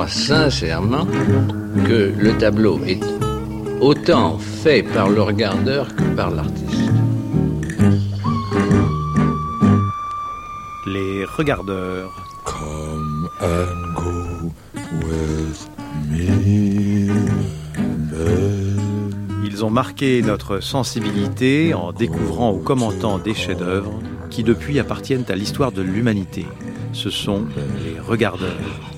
crois sincèrement que le tableau est autant fait par le regardeur que par l'artiste. Les regardeurs. Come and go with me. Ils ont marqué notre sensibilité en découvrant ou commentant des chefs-d'œuvre qui depuis appartiennent à l'histoire de l'humanité. Ce sont les regardeurs.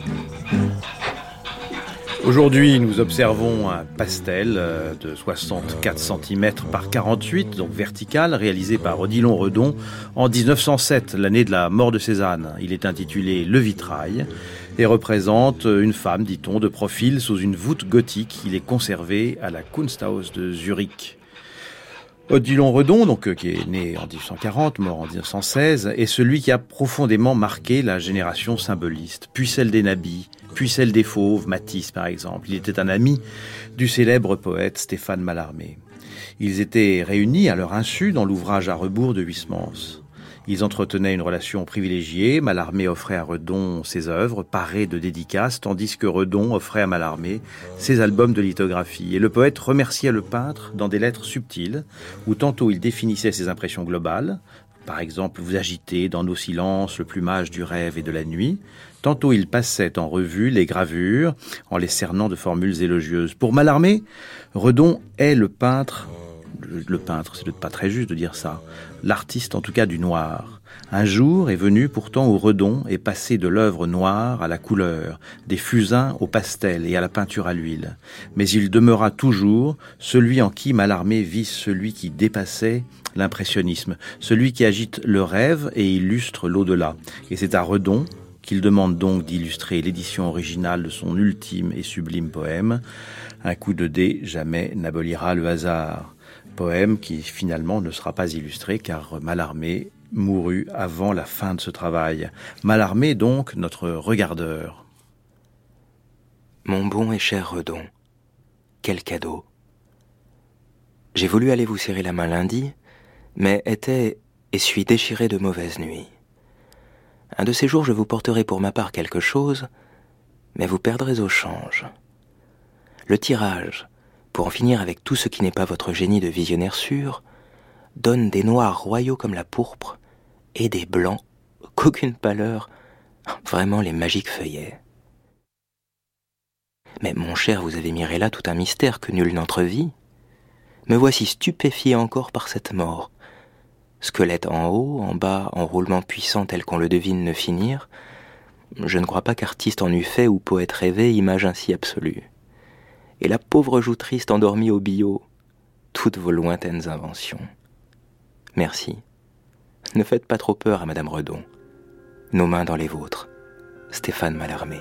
Aujourd'hui, nous observons un pastel euh, de 64 cm par 48, donc vertical, réalisé par Odilon Redon en 1907, l'année de la mort de Cézanne. Il est intitulé Le vitrail et représente une femme, dit-on, de profil sous une voûte gothique. Il est conservé à la Kunsthaus de Zurich. Odilon Redon, donc, euh, qui est né en 1840, mort en 1916, est celui qui a profondément marqué la génération symboliste, puis celle des nabis, puis celle des fauves, Matisse par exemple. Il était un ami du célèbre poète Stéphane Mallarmé. Ils étaient réunis à leur insu dans l'ouvrage à rebours de Huysmans. Ils entretenaient une relation privilégiée. Mallarmé offrait à Redon ses œuvres, parées de dédicaces, tandis que Redon offrait à Mallarmé ses albums de lithographie. Et le poète remerciait le peintre dans des lettres subtiles, où tantôt il définissait ses impressions globales, par exemple, vous agitez dans nos silences le plumage du rêve et de la nuit. Tantôt il passait en revue les gravures en les cernant de formules élogieuses. Pour Mallarmé, Redon est le peintre, le peintre, c'est pas très juste de dire ça, l'artiste en tout cas du noir. Un jour est venu pourtant où Redon est passé de l'œuvre noire à la couleur, des fusains au pastel et à la peinture à l'huile. Mais il demeura toujours celui en qui Mallarmé vit celui qui dépassait l'impressionnisme, celui qui agite le rêve et illustre l'au-delà. Et c'est à Redon qu'il demande donc d'illustrer l'édition originale de son ultime et sublime poème. Un coup de dé jamais n'abolira le hasard. Poème qui finalement ne sera pas illustré car Mallarmé mourut avant la fin de ce travail. Mallarmé donc notre regardeur. Mon bon et cher Redon, quel cadeau. J'ai voulu aller vous serrer la main lundi, mais était et suis déchiré de mauvaise nuit. Un de ces jours je vous porterai pour ma part quelque chose, mais vous perdrez au change. Le tirage, pour en finir avec tout ce qui n'est pas votre génie de visionnaire sûr, donne des noirs royaux comme la pourpre et des blancs qu'aucune pâleur, vraiment les magiques feuillets. Mais mon cher, vous avez miré là tout un mystère que nul n'entrevit. Me voici stupéfié encore par cette mort. Squelette en haut, en bas, en roulement puissant tel qu'on le devine ne finir. Je ne crois pas qu'artiste en eût fait ou poète rêvé image ainsi absolue. Et la pauvre joue triste endormie au bio, toutes vos lointaines inventions. Merci. Ne faites pas trop peur à Madame Redon. Nos mains dans les vôtres. Stéphane Mallarmé.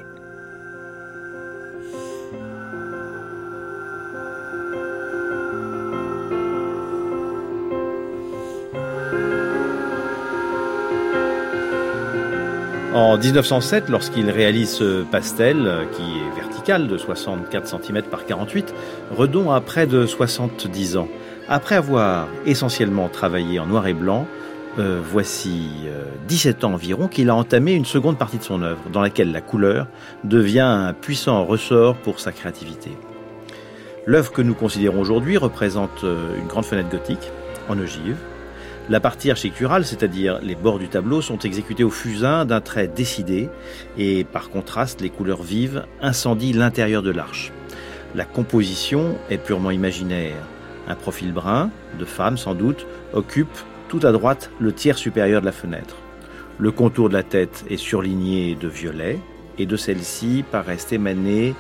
En 1907, lorsqu'il réalise ce pastel, euh, qui est vertical de 64 cm par 48, Redon a près de 70 ans. Après avoir essentiellement travaillé en noir et blanc, euh, voici 17 euh, ans environ qu'il a entamé une seconde partie de son œuvre, dans laquelle la couleur devient un puissant ressort pour sa créativité. L'œuvre que nous considérons aujourd'hui représente une grande fenêtre gothique en ogive, la partie architecturale, c'est-à-dire les bords du tableau, sont exécutés au fusain d'un trait décidé et par contraste, les couleurs vives incendient l'intérieur de l'arche. La composition est purement imaginaire. Un profil brun, de femme sans doute, occupe tout à droite le tiers supérieur de la fenêtre. Le contour de la tête est surligné de violet et de celle-ci paraissent émaner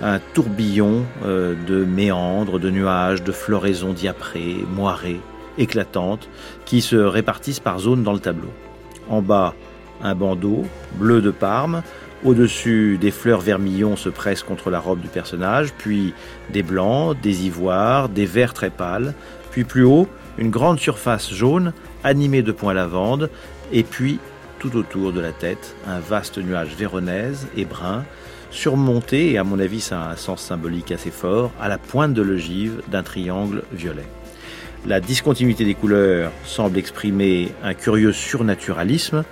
un tourbillon euh, de méandres, de nuages, de floraisons diaprées, moirées, éclatantes qui se répartissent par zone dans le tableau. En bas, un bandeau bleu de Parme. Au-dessus, des fleurs vermillon se pressent contre la robe du personnage, puis des blancs, des ivoires, des verts très pâles, puis plus haut, une grande surface jaune animée de points lavande, et puis, tout autour de la tête, un vaste nuage véronèse et brun, surmonté, et à mon avis ça a un sens symbolique assez fort, à la pointe de l'ogive d'un triangle violet. La discontinuité des couleurs semble exprimer un curieux surnaturalisme,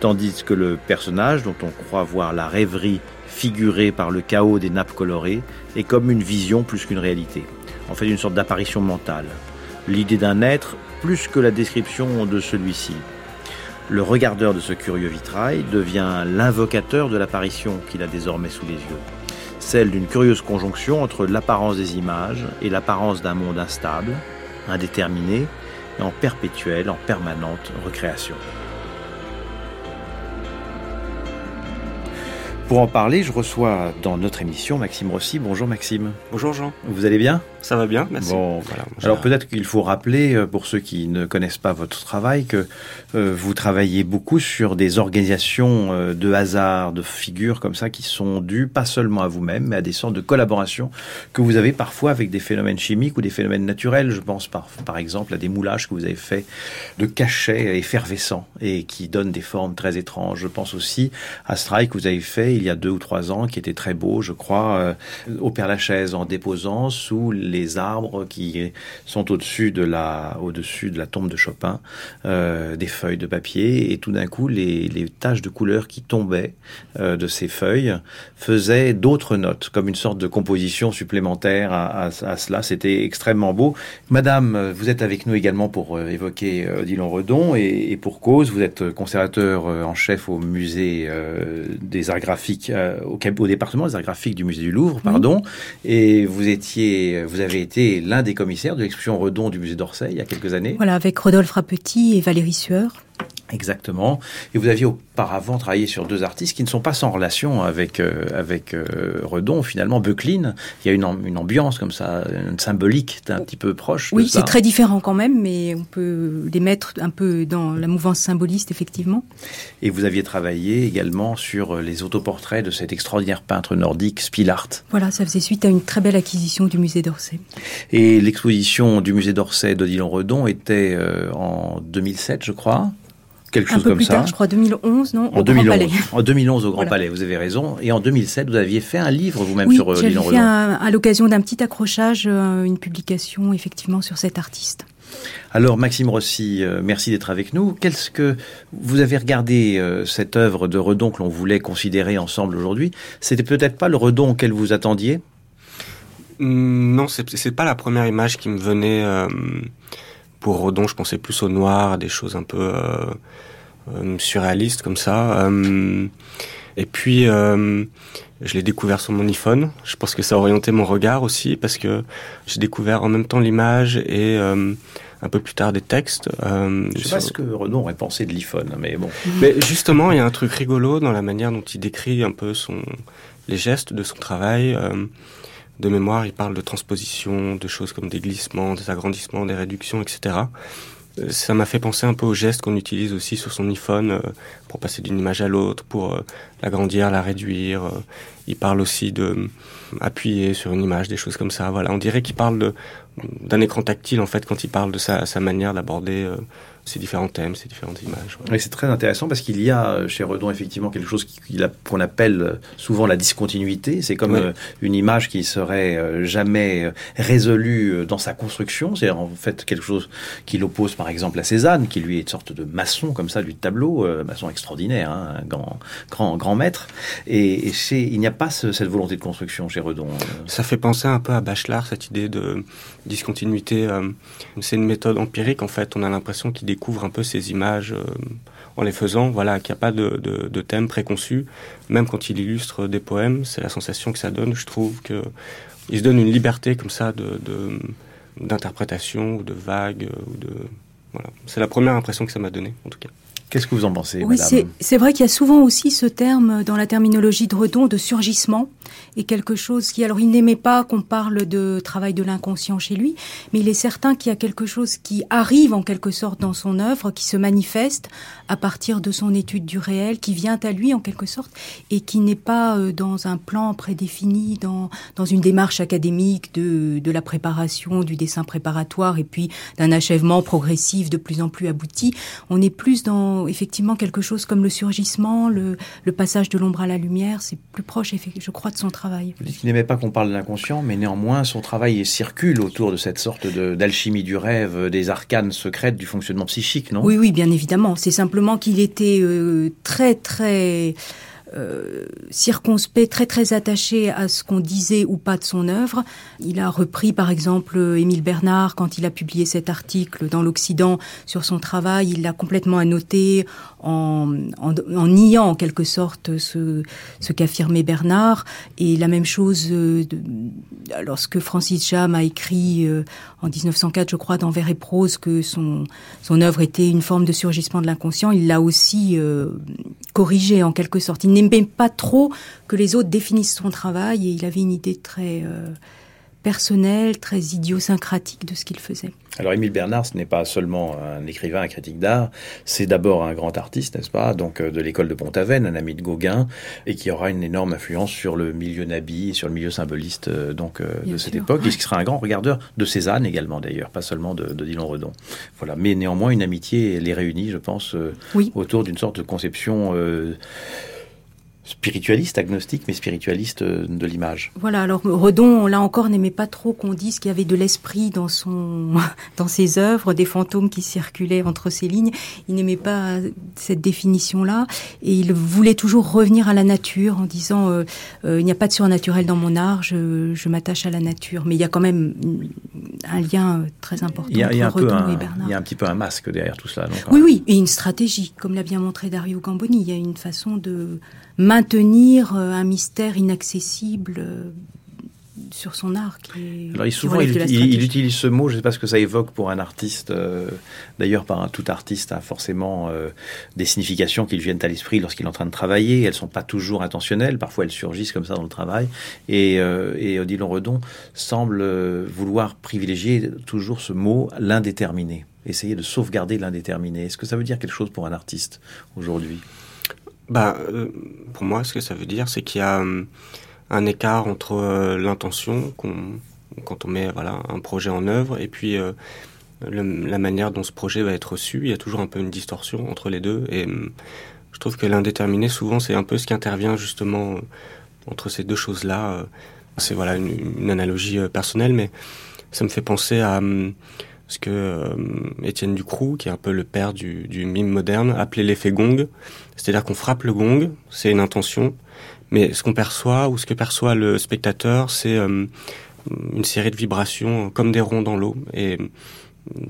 tandis que le personnage, dont on croit voir la rêverie figurée par le chaos des nappes colorées, est comme une vision plus qu'une réalité, en fait une sorte d'apparition mentale. L'idée d'un être plus que la description de celui-ci. Le regardeur de ce curieux vitrail devient l'invocateur de l'apparition qu'il a désormais sous les yeux, celle d'une curieuse conjonction entre l'apparence des images et l'apparence d'un monde instable, indéterminé et en perpétuelle, en permanente recréation. Pour en parler, je reçois dans notre émission Maxime Rossi. Bonjour Maxime. Bonjour Jean. Vous allez bien? Ça va bien, merci. Bon, voilà. Alors peut-être qu'il faut rappeler, euh, pour ceux qui ne connaissent pas votre travail, que euh, vous travaillez beaucoup sur des organisations euh, de hasard, de figures comme ça, qui sont dues pas seulement à vous-même, mais à des sortes de collaborations que vous avez parfois avec des phénomènes chimiques ou des phénomènes naturels. Je pense par, par exemple à des moulages que vous avez faits de cachets effervescents et qui donnent des formes très étranges. Je pense aussi à ce travail que vous avez fait il y a deux ou trois ans, qui était très beau, je crois, euh, au Père-Lachaise, en déposant sous les arbres qui sont au-dessus de la, au-dessus de la tombe de Chopin, euh, des feuilles de papier, et tout d'un coup, les, les taches de couleur qui tombaient euh, de ces feuilles faisaient d'autres notes, comme une sorte de composition supplémentaire à, à, cela. C'était extrêmement beau. Madame, vous êtes avec nous également pour évoquer Odilon Redon, et, et, pour cause, vous êtes conservateur en chef au musée des arts graphiques euh, au, au, département des arts graphiques du musée du Louvre, pardon, et vous étiez, vous avez été l'un des commissaires de l'exposition Redon du musée d'Orsay il y a quelques années. Voilà, avec Rodolphe Rapetit et Valérie Sueur. Exactement. Et vous aviez auparavant travaillé sur deux artistes qui ne sont pas sans relation avec euh, avec euh, Redon. Finalement, Beucline, il y a une, une ambiance comme ça, une symbolique un petit peu proche. Oui, c'est très différent quand même, mais on peut les mettre un peu dans la mouvance symboliste, effectivement. Et vous aviez travaillé également sur les autoportraits de cet extraordinaire peintre nordique, Spilart. Voilà, ça faisait suite à une très belle acquisition du musée d'Orsay. Et l'exposition du musée d'Orsay d'Odilon Redon était euh, en 2007, je crois quelque chose un peu comme plus ça. Tard, je crois 2011, non En au 2011. Grand Palais. En 2011 au Grand voilà. Palais, vous avez raison. Et en 2007, vous aviez fait un livre vous-même oui, sur euh, Lilian Redon. fait un, à l'occasion d'un petit accrochage, euh, une publication effectivement sur cet artiste. Alors Maxime Rossi, euh, merci d'être avec nous. Qu'est-ce que vous avez regardé euh, cette œuvre de Redon que l'on voulait considérer ensemble aujourd'hui? C'était peut-être pas le Redon auquel vous attendiez? Non, c'est pas la première image qui me venait. Euh, pour Redon, je pensais plus au noir, à des choses un peu euh, euh, surréalistes comme ça. Euh, et puis, je l'ai découvert sur mon iPhone. Je pense que ça a orienté mon regard aussi, parce que j'ai découvert en même temps l'image et un peu plus tard des textes. Euh, je sais sur... pas ce que Redon aurait pensé de l'iPhone, mais bon. Mais justement, il y a un truc rigolo dans la manière dont il décrit un peu son, les gestes de son travail. Euh, de mémoire, il parle de transposition, de choses comme des glissements, des agrandissements, des réductions, etc. Ça m'a fait penser un peu aux gestes qu'on utilise aussi sur son iPhone euh, pour passer d'une image à l'autre, pour euh, l'agrandir, la réduire. Euh. Il parle aussi de appuyer sur une image, des choses comme ça. Voilà, on dirait qu'il parle d'un écran tactile en fait quand il parle de sa, sa manière d'aborder euh, ces différents thèmes, ces différentes images. Ouais. C'est très intéressant parce qu'il y a chez Redon effectivement quelque chose qu'on appelle souvent la discontinuité. C'est comme ouais. une image qui serait jamais résolue dans sa construction. C'est en fait quelque chose qui l'oppose par exemple à Cézanne, qui lui est une sorte de maçon comme ça du tableau, euh, maçon extraordinaire, hein, un grand, grand, grand maître. Et, et chez, il n'y a pas ce, cette volonté de construction chez Redon. Ça fait penser un peu à Bachelard, cette idée de discontinuité. Euh, c'est une méthode empirique en fait. On a l'impression qu'il découvre un peu ces images euh, en les faisant. Voilà, qu'il n'y a pas de, thème préconçu. Même quand il illustre des poèmes, c'est la sensation que ça donne. Je trouve que il se donne une liberté comme ça de, d'interprétation ou de vague ou de voilà. C'est la première impression que ça m'a donné en tout cas. Qu'est-ce que vous en pensez, oui, c'est vrai qu'il y a souvent aussi ce terme dans la terminologie de Redon de surgissement et quelque chose qui, alors il n'aimait pas qu'on parle de travail de l'inconscient chez lui, mais il est certain qu'il y a quelque chose qui arrive en quelque sorte dans son œuvre, qui se manifeste à partir de son étude du réel, qui vient à lui en quelque sorte et qui n'est pas dans un plan prédéfini, dans, dans une démarche académique de, de la préparation, du dessin préparatoire et puis d'un achèvement progressif de plus en plus abouti. On est plus dans effectivement quelque chose comme le surgissement, le, le passage de l'ombre à la lumière, c'est plus proche, je crois, de son travail. Vous dites qu'il n'aimait pas qu'on parle de l'inconscient, mais néanmoins, son travail circule autour de cette sorte d'alchimie du rêve, des arcanes secrètes du fonctionnement psychique, non? Oui, oui, bien évidemment. C'est simplement qu'il était euh, très, très euh, circonspect, très très attaché à ce qu'on disait ou pas de son œuvre. Il a repris par exemple Émile Bernard quand il a publié cet article dans l'Occident sur son travail, il l'a complètement annoté en, niant en quelque sorte ce, qu'affirmait Bernard. Et la même chose euh, lorsque Francis Jam a écrit euh, en 1904, je crois, dans Vers et prose que son, son œuvre était une forme de surgissement de l'inconscient, il l'a aussi euh, corrigé en quelque sorte. Il n'aimait pas trop que les autres définissent son travail et il avait une idée très euh, personnelle, très idiosyncratique de ce qu'il faisait. Alors Émile Bernard, ce n'est pas seulement un écrivain, un critique d'art, c'est d'abord un grand artiste, n'est-ce pas Donc euh, de l'école de Pont-Aven, un ami de Gauguin, et qui aura une énorme influence sur le milieu nabi, sur le milieu symboliste euh, donc euh, de cette sûr, époque, et qui sera un grand regardeur de Cézanne également d'ailleurs, pas seulement de, de Dillon Redon. Voilà, mais néanmoins une amitié les réunit, je pense, oui. autour d'une sorte de conception spiritualiste, agnostique, mais spiritualiste euh, de l'image. Voilà. Alors Redon, là encore, n'aimait pas trop qu'on dise qu'il y avait de l'esprit dans son, dans ses œuvres, des fantômes qui circulaient entre ses lignes. Il n'aimait pas cette définition-là, et il voulait toujours revenir à la nature en disant euh, euh, il n'y a pas de surnaturel dans mon art, je, je m'attache à la nature. Mais il y a quand même un lien très important il y a, entre il y a un Redon peu un, et Bernard. Il y a un petit peu un masque derrière tout cela. Donc, oui, oui, et une stratégie, comme l'a bien montré Dario Gamboni. Il y a une façon de maintenir euh, un mystère inaccessible euh, sur son art. Qui est, Alors, il, souvent, il, il, il, utilise ce mot, je ne sais pas ce que ça évoque pour un artiste. Euh, D'ailleurs, tout artiste a forcément euh, des significations qui lui viennent à l'esprit lorsqu'il est en train de travailler. Elles ne sont pas toujours intentionnelles, parfois elles surgissent comme ça dans le travail. Et, euh, et Odilon Redon semble vouloir privilégier toujours ce mot, l'indéterminé. Essayer de sauvegarder l'indéterminé. Est-ce que ça veut dire quelque chose pour un artiste aujourd'hui? Bah, euh, pour moi, ce que ça veut dire, c'est qu'il y a euh, un écart entre euh, l'intention qu'on quand on met voilà un projet en œuvre et puis le, la manière dont ce projet va être reçu. Il y a toujours un peu une distorsion entre les deux et je trouve que l'indéterminé souvent c'est un peu ce qui intervient justement entre ces deux choses-là. C'est voilà une, une, analogie personnelle, mais ça me fait penser à ce que euh, Étienne Ducroux, qui est un peu le père du, du mime moderne, appelait l'effet gong. C'est-à-dire qu'on frappe le gong, c'est une intention, mais ce qu'on perçoit ou ce que perçoit le spectateur, c'est euh, une série de vibrations comme des ronds dans l'eau. Et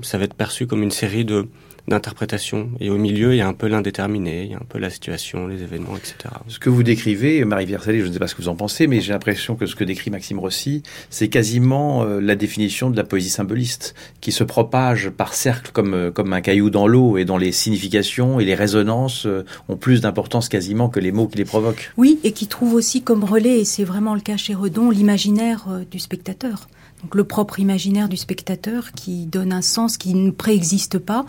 ça va être perçu comme une série de d'interprétation. Et au milieu, il y a un peu l'indéterminé, il y a un peu la situation, les événements, etc. Ce que vous décrivez, Marie Versailles, je ne sais pas ce que vous en pensez, mais j'ai l'impression que ce que décrit Maxime Rossi, c'est quasiment euh, la définition de la poésie symboliste, qui se propage par cercle comme, euh, comme un caillou dans l'eau, et dont les significations et les résonances euh, ont plus d'importance quasiment que les mots qui les provoquent. Oui, et qui trouve aussi comme relais, et c'est vraiment le cas chez Redon, l'imaginaire du spectateur. Donc le propre imaginaire du spectateur qui donne un sens qui ne préexiste pas,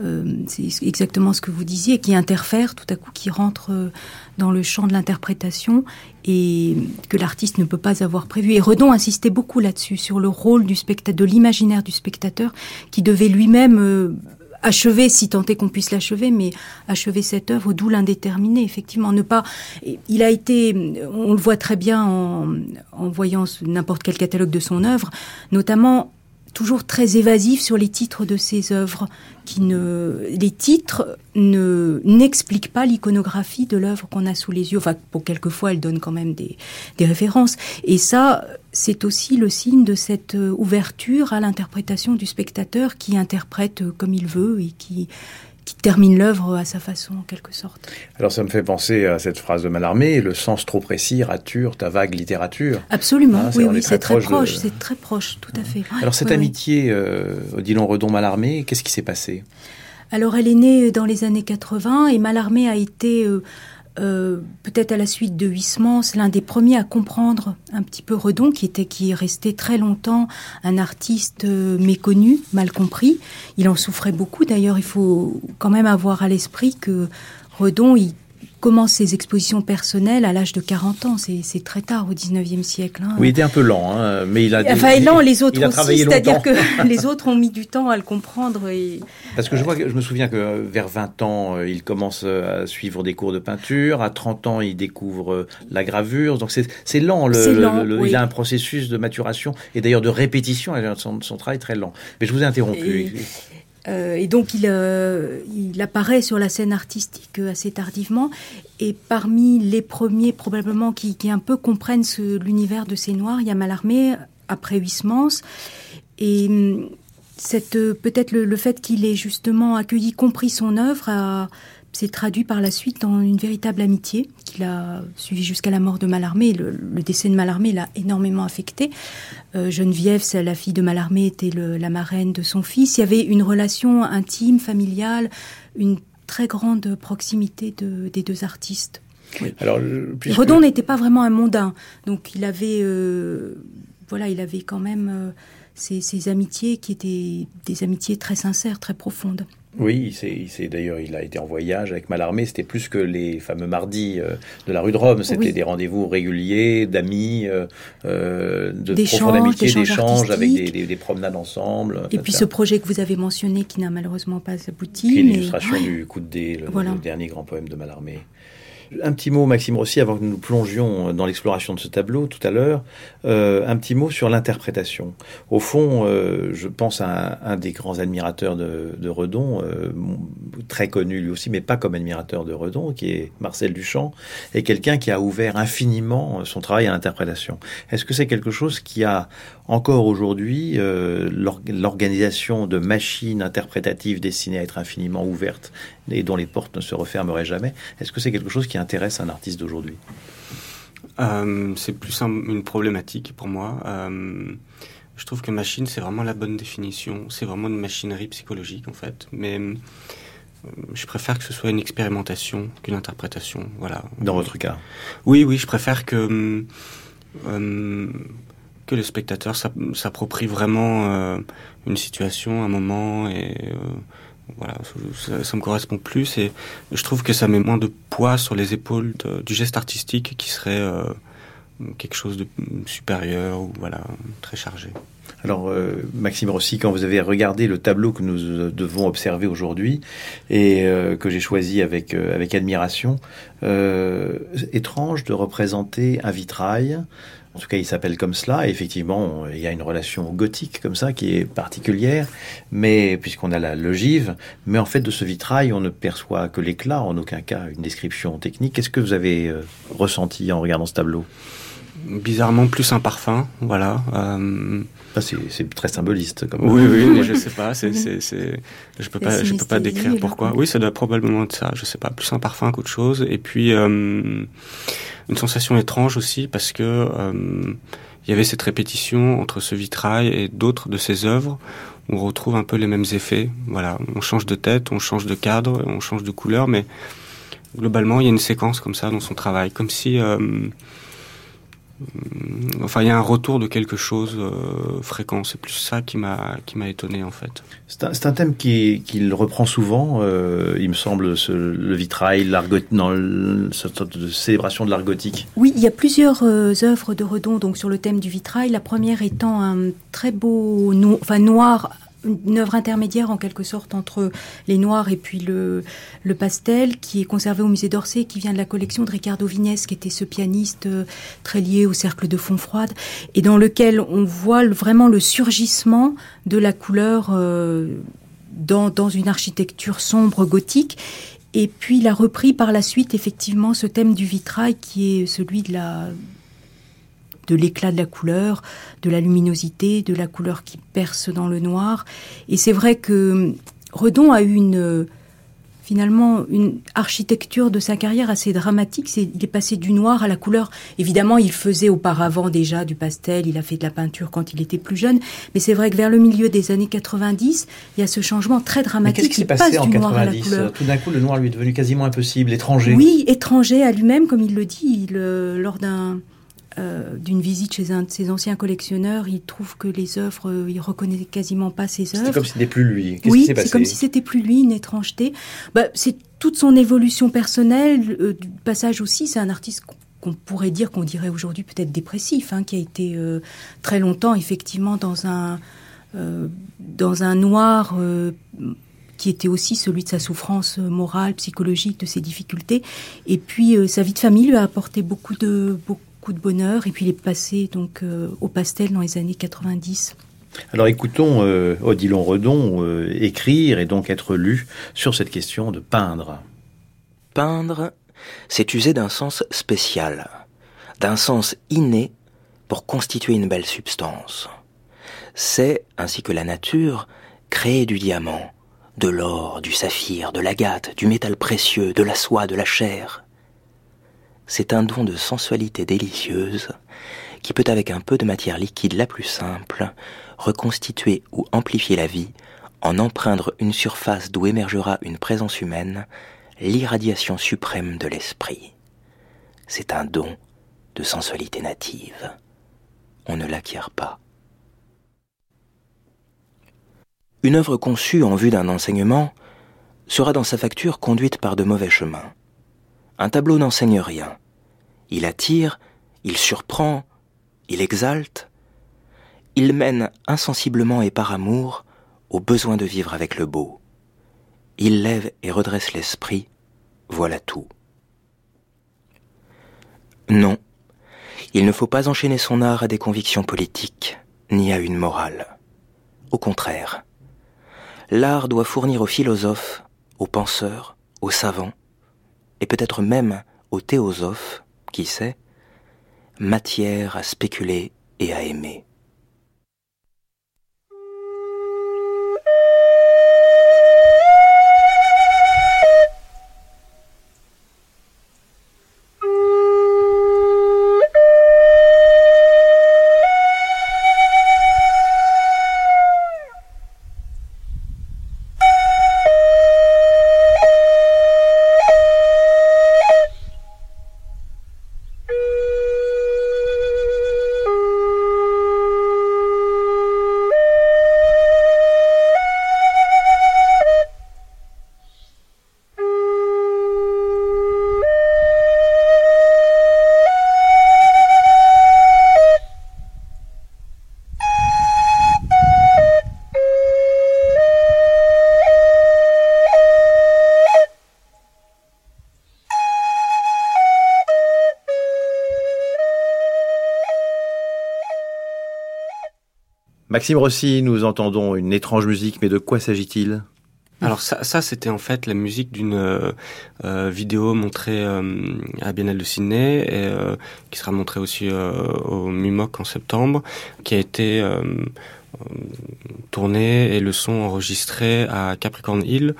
euh, c'est exactement ce que vous disiez, qui interfère tout à coup, qui rentre euh, dans le champ de l'interprétation et que l'artiste ne peut pas avoir prévu. Et Redon insistait beaucoup là-dessus, sur le rôle du spectateur, de l'imaginaire du spectateur, qui devait lui-même euh, achever, si tant est qu'on puisse l'achever, mais achever cette œuvre, d'où l'indéterminé, effectivement. Ne pas. Il a été, on le voit très bien en, en voyant n'importe quel catalogue de son œuvre, notamment toujours très évasif sur les titres de ses œuvres, qui ne, les titres ne n'expliquent pas l'iconographie de l'œuvre qu'on a sous les yeux. Enfin, pour quelquefois, elle donne quand même des, des références. Et ça, c'est aussi le signe de cette ouverture à l'interprétation du spectateur qui interprète comme il veut et qui qui termine l'œuvre à sa façon, en quelque sorte. Alors ça me fait penser à cette phrase de Mallarmé, le sens trop précis rature ta vague littérature. Absolument, oui, oui, c'est très proche, de... c'est très proche, tout à fait. Alors cette amitié, euh, Odilon Redon-Mallarmé, qu'est-ce qui s'est passé? Alors elle est née dans les années 80 et Mallarmé a été... Euh, euh, peut-être à la suite de Huysmans, l'un des premiers à comprendre un petit peu Redon, qui était qui est resté très longtemps un artiste euh, méconnu, mal compris. Il en souffrait beaucoup. D'ailleurs, il faut quand même avoir à l'esprit que Redon, il commence ses expositions personnelles à l'âge de 40 ans. C'est très tard au 19e siècle. Hein. Oui, il était un peu lent, hein, mais il a... Enfin, lent, les autres aussi, c'est-à-dire que les autres ont mis du temps à le comprendre. Et... Parce que je, vois, je me souviens que vers 20 ans, il commence à suivre des cours de peinture. À 30 ans, il découvre la gravure. Donc c'est lent. Le, lent le, oui. Il a un processus de maturation et d'ailleurs de répétition. Son, son travail très lent. Mais je vous ai interrompu. Et... Euh, et donc il, euh, il, apparaît sur la scène artistique assez tardivement. Et parmi les premiers, probablement, qui, un peu comprennent l'univers de ces Noirs, il y a Mallarmé, après Huysmans. Et hum, peut-être le, le, fait qu'il ait justement accueilli, compris son œuvre, a, s'est traduit par la suite en une véritable amitié qu'il a suivi jusqu'à la mort de Mallarmé. Le, le décès de Mallarmé l'a énormément affecté. Euh, Geneviève, la fille de Mallarmé, était le, la marraine de son fils. Il y avait une relation intime, familiale, une très grande proximité de, des deux artistes. Oui. Alors, puisque... Redon n'était pas vraiment un mondain, donc il avait, euh, voilà, il avait quand même euh, ces, ces amitiés qui étaient des amitiés très sincères, très profondes. Oui, c'est d'ailleurs, il a été en voyage avec Mallarmé. C'était plus que les fameux mardis euh, de la rue de Rome. C'était oui. des rendez-vous réguliers, d'amis, euh, euh de profonde amitié, d'échanges avec des, des, des, promenades ensemble. Et puis ce projet que vous avez mentionné, qui n'a malheureusement pas abouti. Qui est l'illustration du coup de dé, le, voilà. le, dernier grand poème de Mallarmé. Un petit mot, Maxime Rossi, avant que nous plongions dans l'exploration de ce tableau tout à l'heure, euh, un petit mot sur l'interprétation. Au fond, euh, je pense à un, des grands admirateurs de, Redon, euh, très connu lui aussi, mais pas comme admirateur de Redon, qui est Marcel Duchamp, et quelqu'un qui a ouvert infiniment son travail à l'interprétation. Est-ce que c'est quelque chose qui a encore aujourd'hui l'organisation de machines interprétatives destinées à être infiniment ouvertes et dont les portes ne se refermeraient jamais Est-ce que c'est quelque chose qui intéresse un artiste d'aujourd'hui euh, C'est plus un, une problématique pour moi. Euh, je trouve que machine, c'est vraiment la bonne définition. C'est vraiment une machinerie psychologique, en fait. Mais euh, je préfère que ce soit une expérimentation qu'une interprétation. Voilà. Dans votre cas Oui, oui, je préfère que que le spectateur s'approprie vraiment une situation, un moment, et voilà, ça, me correspond plus. Et je trouve que ça met moins de poids sur les épaules du geste artistique qui serait euh, quelque chose de supérieur ou voilà très chargé. Alors, euh, Maxime Rossi, quand vous avez regardé le tableau que nous devons observer aujourd'hui et euh, que j'ai choisi avec, euh, avec admiration, étrange de représenter un vitrail en tout cas, il s'appelle comme cela. Effectivement, il y a une relation gothique comme ça qui est particulière, mais puisqu'on a la l'ogive, mais en fait de ce vitrail, on ne perçoit que l'éclat, en aucun cas une description technique. Qu'est-ce que vous avez euh, ressenti en regardant ce tableau? Bizarrement plus un parfum, voilà. Euh... C'est très symboliste. Comme oui, oui, mais je sais pas. C'est, je peux pas, je peux pas décrire pourquoi. Oui, ça doit probablement être ça. Je sais pas, plus un parfum qu'autre chose. Et puis euh, une sensation étrange aussi parce que euh, il y avait cette répétition entre ce vitrail et d'autres de ses œuvres. On retrouve un peu les mêmes effets. Voilà, on change de tête, on change de cadre, on change de couleur, mais globalement, il y a une séquence comme ça dans son travail, comme si euh, enfin il y a un retour de quelque chose euh, fréquent. C'est plus ça qui m'a qui m'a étonné en fait. C'est un, un, thème qu'il qui reprend souvent euh, il me semble ce, le vitrail l'argot dans le, cette sorte de célébration de l'art gothique oui il y a plusieurs euh, œuvres de Redon donc sur le thème du vitrail. La première étant un très beau no enfin noir une œuvre intermédiaire en quelque sorte entre les noirs et puis le, le pastel qui est conservé au musée d'Orsay qui vient de la collection de Ricardo Vignes qui était ce pianiste euh, très lié au cercle de Fontfroide et dans lequel on voit vraiment le surgissement de la couleur euh, dans, dans une architecture sombre gothique et puis il a repris par la suite effectivement ce thème du vitrail qui est celui de la de l'éclat de la couleur, de la luminosité, de la couleur qui perce dans le noir. Et c'est vrai que Redon a eu une finalement une architecture de sa carrière assez dramatique. C'est, il est passé du noir à la couleur. Évidemment, il faisait auparavant déjà du pastel, il a fait de la peinture quand il était plus jeune, mais c'est vrai que vers le milieu des années 90, il y a ce changement très dramatique. Mais qu'est-ce qui s'est passé en 90 Tout d'un coup, le noir lui est devenu quasiment impossible, étranger. Oui, étranger à lui-même, comme il le dit, il, euh, lors d'un euh, d'une visite chez un de ses anciens collectionneurs, il trouve que les œuvres, euh, il reconnaît quasiment pas ses œuvres. C'est comme si c'était plus lui. Oui, c'est comme si c'était plus lui, une étrangeté. Bah, c'est toute son évolution personnelle, euh, du passage aussi. C'est un artiste qu'on pourrait dire, qu'on dirait aujourd'hui peut-être dépressif, hein, qui a été euh, très longtemps effectivement dans un dans un noir. Qui était aussi celui de sa souffrance morale, psychologique, de ses difficultés. Et puis, euh, sa vie de famille lui a apporté beaucoup de, beaucoup de bonheur et puis il est passé donc euh, au pastel dans les années 90. Alors écoutons euh, Odilon Redon euh, écrire et donc être lu sur cette question de peindre. Peindre, c'est user d'un sens spécial, d'un sens inné pour constituer une belle substance. C'est, ainsi que la nature, créer du diamant, de l'or, du saphir, de l'agate, du métal précieux, de la soie, de la chair. C'est un don de sensualité délicieuse qui peut avec un peu de matière liquide la plus simple reconstituer ou amplifier la vie en empreindre une surface d'où émergera une présence humaine, l'irradiation suprême de l'esprit. C'est un don de sensualité native. On ne l'acquiert pas. Une œuvre conçue en vue d'un enseignement sera dans sa facture conduite par de mauvais chemins. Un tableau n'enseigne rien. Il attire, il surprend, il exalte, il mène insensiblement et par amour au besoin de vivre avec le beau. Il lève et redresse l'esprit, voilà tout. Non, il ne faut pas enchaîner son art à des convictions politiques, ni à une morale. Au contraire, l'art doit fournir aux philosophes, aux penseurs, aux savants, et peut-être même aux théosophes, qui sait, matière à spéculer et à aimer. Maxime Rossi, nous entendons une étrange musique, mais de quoi s'agit-il? Alors ça, c'était en fait la musique d'une euh, euh, vidéo montrée euh, à Biennale de Sydney et qui sera montrée aussi au MUMOC en septembre, qui a été tournée et le son enregistré à Capricorn Hill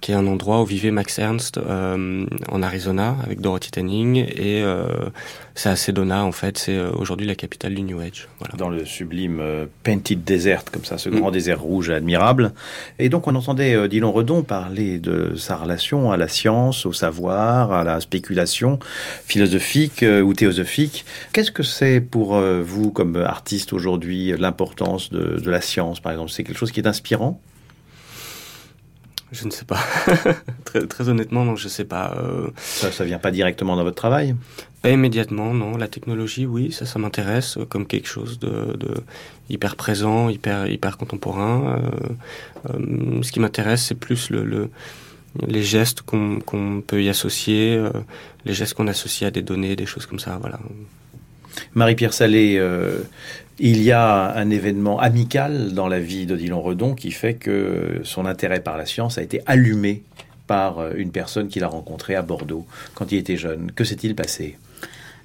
qui est un endroit où vivait Max Ernst euh, en Arizona avec Dorothy Tanning et euh, c'est à Sedona en fait, c'est euh, aujourd'hui la capitale du New Age. Voilà. Dans le sublime Painted Desert comme ça, ce mm. grand désert rouge admirable. Et donc on entendait Dylan Redon parler de sa relation à la science, au savoir, à la spéculation philosophique ou théosophique. Qu'est-ce que c'est pour vous comme artiste aujourd'hui l'importance de, de la science par exemple? C'est quelque chose qui est inspirant? Je ne sais pas. très, très, honnêtement, non, je sais pas. Euh... Ça, ça vient pas directement dans votre travail? Pas immédiatement, non. La technologie, oui, ça, ça m'intéresse comme quelque chose de, de, hyper présent, hyper, hyper contemporain. Euh, euh, ce qui m'intéresse, c'est plus le, le, les gestes qu'on peut y associer, euh, les gestes qu'on associe à des données, des choses comme ça, voilà. Marie-Pierre Salé, euh, il y a un événement amical dans la vie d'Odilon Redon qui fait que son intérêt par la science a été allumé par euh, une personne qu'il a rencontrée à Bordeaux quand il était jeune. Que s'est-il passé?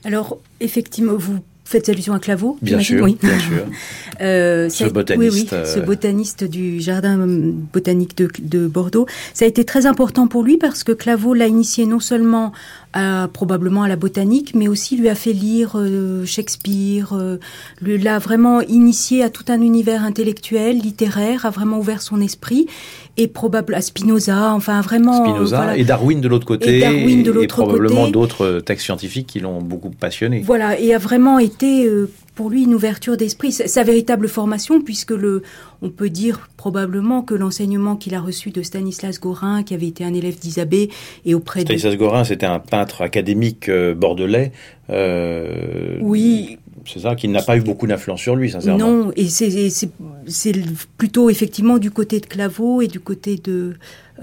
Alors, effectivement, vous faites allusion à Claveau Bien sûr, oui. bien sûr. euh, ce botaniste. Oui, oui, ce botaniste du jardin botanique de, de, Bordeaux. Ça a été très important pour lui parce que Claveau l'a initié non seulement à, probablement à la botanique, mais aussi lui a fait lire euh, Shakespeare, euh, l'a vraiment initié à tout un univers intellectuel, littéraire, a vraiment ouvert son esprit et probablement à Spinoza, enfin vraiment. Spinoza voilà. et Darwin de l'autre côté, et, Darwin de et probablement d'autres textes scientifiques qui l'ont beaucoup passionné. Voilà, et a vraiment été euh, pour lui une ouverture d'esprit, sa véritable formation, puisque le, on peut dire probablement que l'enseignement qu'il a reçu de Stanislas Gorin, qui avait été un élève d'Isabée, et auprès Stanislas de... Gorin, c'était un peintre académique euh, bordelais. Euh, oui. C'est ça, qui n'a pas eu beaucoup d'influence sur lui, sincèrement. Non, et c'est plutôt effectivement du côté de Claveau et du côté de,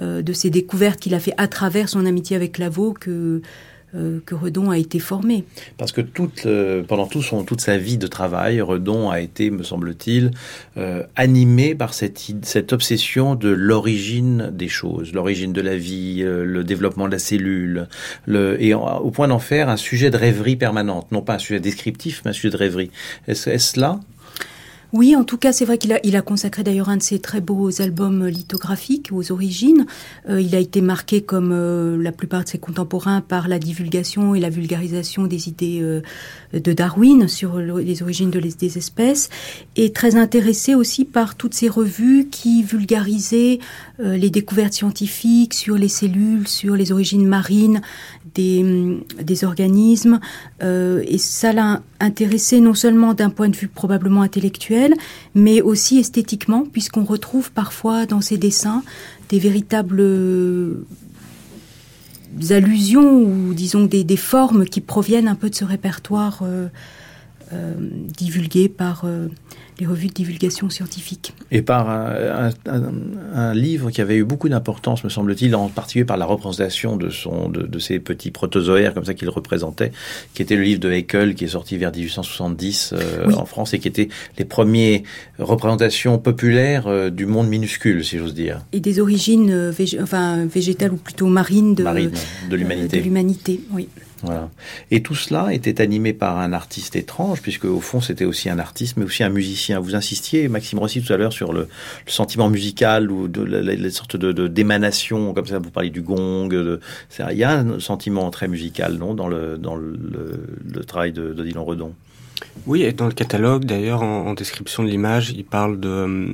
euh, de ses découvertes qu'il a fait à travers son amitié avec Claveau que euh, que Redon a été formé. Parce que toute, euh, pendant toute sa vie de travail, Redon a été, me semble-t-il, euh, animé par cette, obsession de l'origine des choses, l'origine de la vie, le développement de la cellule, le, et au point d'en faire un sujet de rêverie permanente, non pas un sujet descriptif, mais un sujet de rêverie. Est-ce est là oui, en tout cas, c'est vrai qu'il a, consacré d'ailleurs un de ses très beaux albums lithographiques aux origines. Euh, il a été marqué, comme euh, la plupart de ses contemporains, par la divulgation et la vulgarisation des idées euh, de Darwin sur les origines des espèces, et très intéressé aussi par toutes ces revues qui vulgarisaient les découvertes scientifiques sur les cellules, sur les origines marines des, des organismes. et ça l'a intéressé non seulement d'un point de vue probablement intellectuel, mais aussi esthétiquement, puisqu'on retrouve parfois dans ses dessins des véritables euh, allusions ou disons des, des, formes qui proviennent un peu de ce répertoire euh, euh, divulgué par euh, les revues de divulgation scientifique. Et par un, un, un livre qui avait eu beaucoup d'importance, me semble-t-il, en particulier par la représentation de, son, de, de ces petits protozoaires comme ça qu'il représentait, qui était le livre de Haeckel, qui est sorti vers 1870 euh, oui. en France et qui était les premières représentations populaires euh, du monde minuscule, si j'ose dire. Et des origines euh, enfin, végétales ou plutôt marines de, Marine, de l'humanité. de l'humanité, oui. Voilà. Et tout cela était animé par un artiste étrange, puisque au fond c'était aussi un artiste, mais aussi un musicien. Vous insistiez, Maxime Rossi, tout à l'heure sur le, le, sentiment musical ou de la, la, la sorte de, d'émanation, comme ça. Vous parlez du gong. De, il y a un sentiment très musical, non, dans le dans le, le, le travail de, de Dylan Redon? Oui, et dans le catalogue, d'ailleurs, en, en description de l'image, il parle de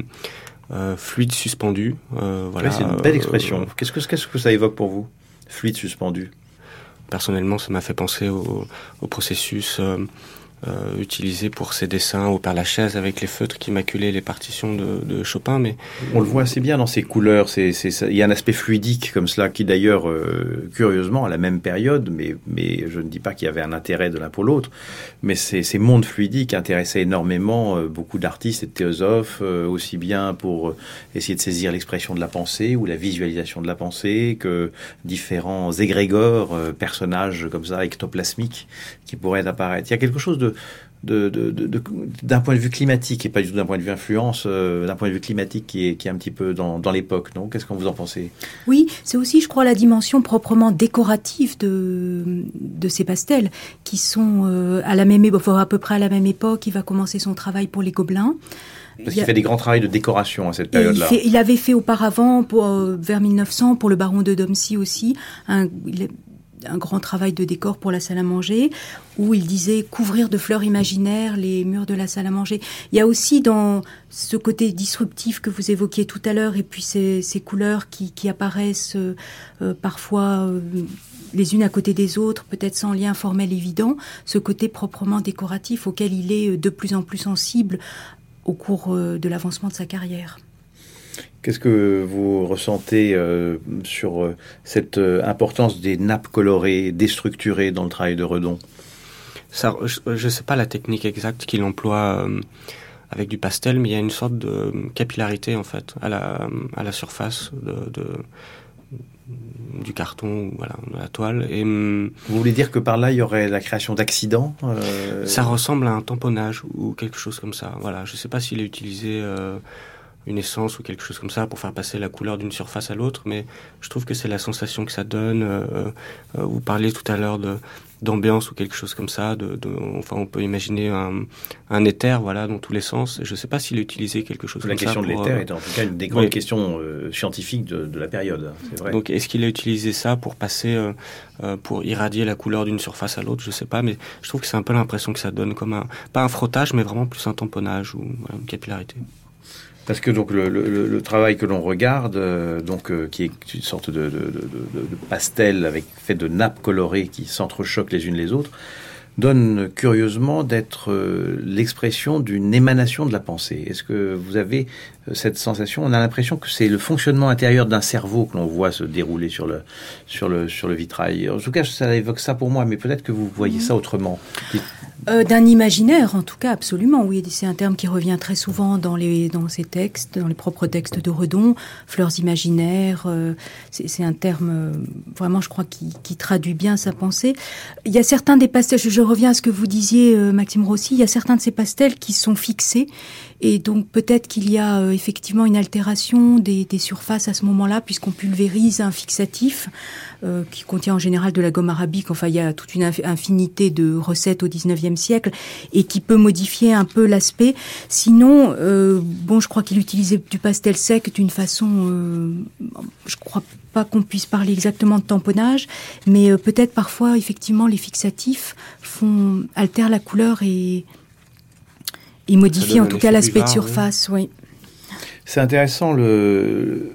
euh, fluide suspendu. Euh, voilà. Oui, c'est une belle expression. Qu'est-ce que qu'est-ce que ça évoque pour vous, fluide suspendu? Personnellement, ça m'a fait penser au, processus euh, euh, utilisé pour ses dessins au Père Lachaise avec les feutres qui maculaient les partitions de, de, Chopin. Mais on le voit assez bien dans ses couleurs. Il y a un aspect fluidique comme cela qui d'ailleurs, euh, curieusement, à la même période, mais, mais je ne dis pas qu'il y avait un intérêt de l'un pour l'autre, mais ces, ces mondes fluidiques intéressaient énormément euh, beaucoup d'artistes et de théosophes, euh, aussi bien pour essayer de saisir l'expression de la pensée ou la visualisation de la pensée que différents égrégores, euh, personnages comme ça, ectoplasmiques, qui pourraient apparaître. Il y a quelque chose de d'un de, de, de, point de vue climatique et pas du tout d'un point de vue influence, euh, d'un point de vue climatique qui est, qui est un petit peu dans, dans l'époque, non? Qu'est-ce que vous en pensez? Oui, c'est aussi, je crois, la dimension proprement décorative de, de ces pastels qui sont euh, à la même époque, à peu près à la même époque. Il va commencer son travail pour les Gobelins. Parce qu'il a... fait des grands travaux de décoration à cette période-là. Il, il, avait fait auparavant, pour, euh, vers 1900, pour le baron de Domcy aussi, un, il, un grand travail de décor pour la salle à manger, où il disait couvrir de fleurs imaginaires les murs de la salle à manger. Il y a aussi dans ce côté disruptif que vous évoquiez tout à l'heure, et puis ces, couleurs qui, apparaissent euh, parfois euh, les unes à côté des autres, peut-être sans lien formel évident, ce côté proprement décoratif auquel il est de plus en plus sensible au cours euh, de l'avancement de sa carrière. Qu'est-ce que vous ressentez euh, sur euh, cette euh, importance des nappes colorées, déstructurées dans le travail de Redon? Ça, Je ne sais pas la technique exacte qu'il emploie avec du pastel, mais il y a une sorte de capillarité en fait à la, à la surface de, de du carton, voilà, de la toile. Et, Vous voulez dire que par là, il y aurait la création d'accidents euh... Ça ressemble à un tamponnage ou quelque chose comme ça. Voilà, je ne sais pas s'il est utilisé euh, une essence ou quelque chose comme ça pour faire passer la couleur d'une surface à l'autre, mais je trouve que c'est la sensation que ça donne. Euh, euh, vous parliez tout à l'heure de d'ambiance ou quelque chose comme ça. De, de, enfin, on peut imaginer un, un éther, voilà, dans tous les sens. Je ne sais pas s'il a utilisé quelque chose la comme ça. La question de l'éther euh... est en tout cas une des grandes oui. questions euh, scientifiques de, de, la période. Vrai. Donc, est-ce qu'il a utilisé ça pour passer, pour irradier la couleur d'une surface à l'autre? Je ne sais pas, mais je trouve que c'est un peu l'impression que ça donne comme un, pas un frottage, mais vraiment plus un tamponnage ou voilà, une capillarité. Parce que donc le, le, le travail que l'on regarde, euh, donc euh, qui est une sorte de, de, de, pastel avec fait de nappes colorées qui s'entrechoquent les unes les autres, donne curieusement d'être euh, l'expression d'une émanation de la pensée. Est-ce que vous avez cette sensation? On a l'impression que c'est le fonctionnement intérieur d'un cerveau que l'on voit se dérouler sur le, sur le, sur le vitrail. En tout cas, ça évoque ça pour moi, mais peut-être que vous voyez ça autrement. Euh, d'un imaginaire, en tout cas, absolument. Oui, c'est un terme qui revient très souvent dans les dans ces textes, dans les propres textes de Redon. Fleurs imaginaires, euh, c'est un terme euh, vraiment, je crois, qui, traduit bien sa pensée. Il y a certains des pastels. Je, je reviens à ce que vous disiez, Maxime Rossi. Il y a certains de ces pastels qui sont fixés et donc peut-être qu'il y a effectivement une altération des, surfaces à ce moment-là, puisqu'on pulvérise un fixatif. Euh, qui contient en général de la gomme arabique. Enfin, il y a toute une infinité de recettes au 19e siècle et qui peut modifier un peu l'aspect. Sinon, euh, bon, je crois qu'il utilisait du pastel sec d'une façon, euh, je crois pas qu'on puisse parler exactement de tamponnage, mais peut-être parfois, effectivement, les fixatifs font altèrent la couleur et, et modifient en tout cas l'aspect de surface. Oui. C'est intéressant le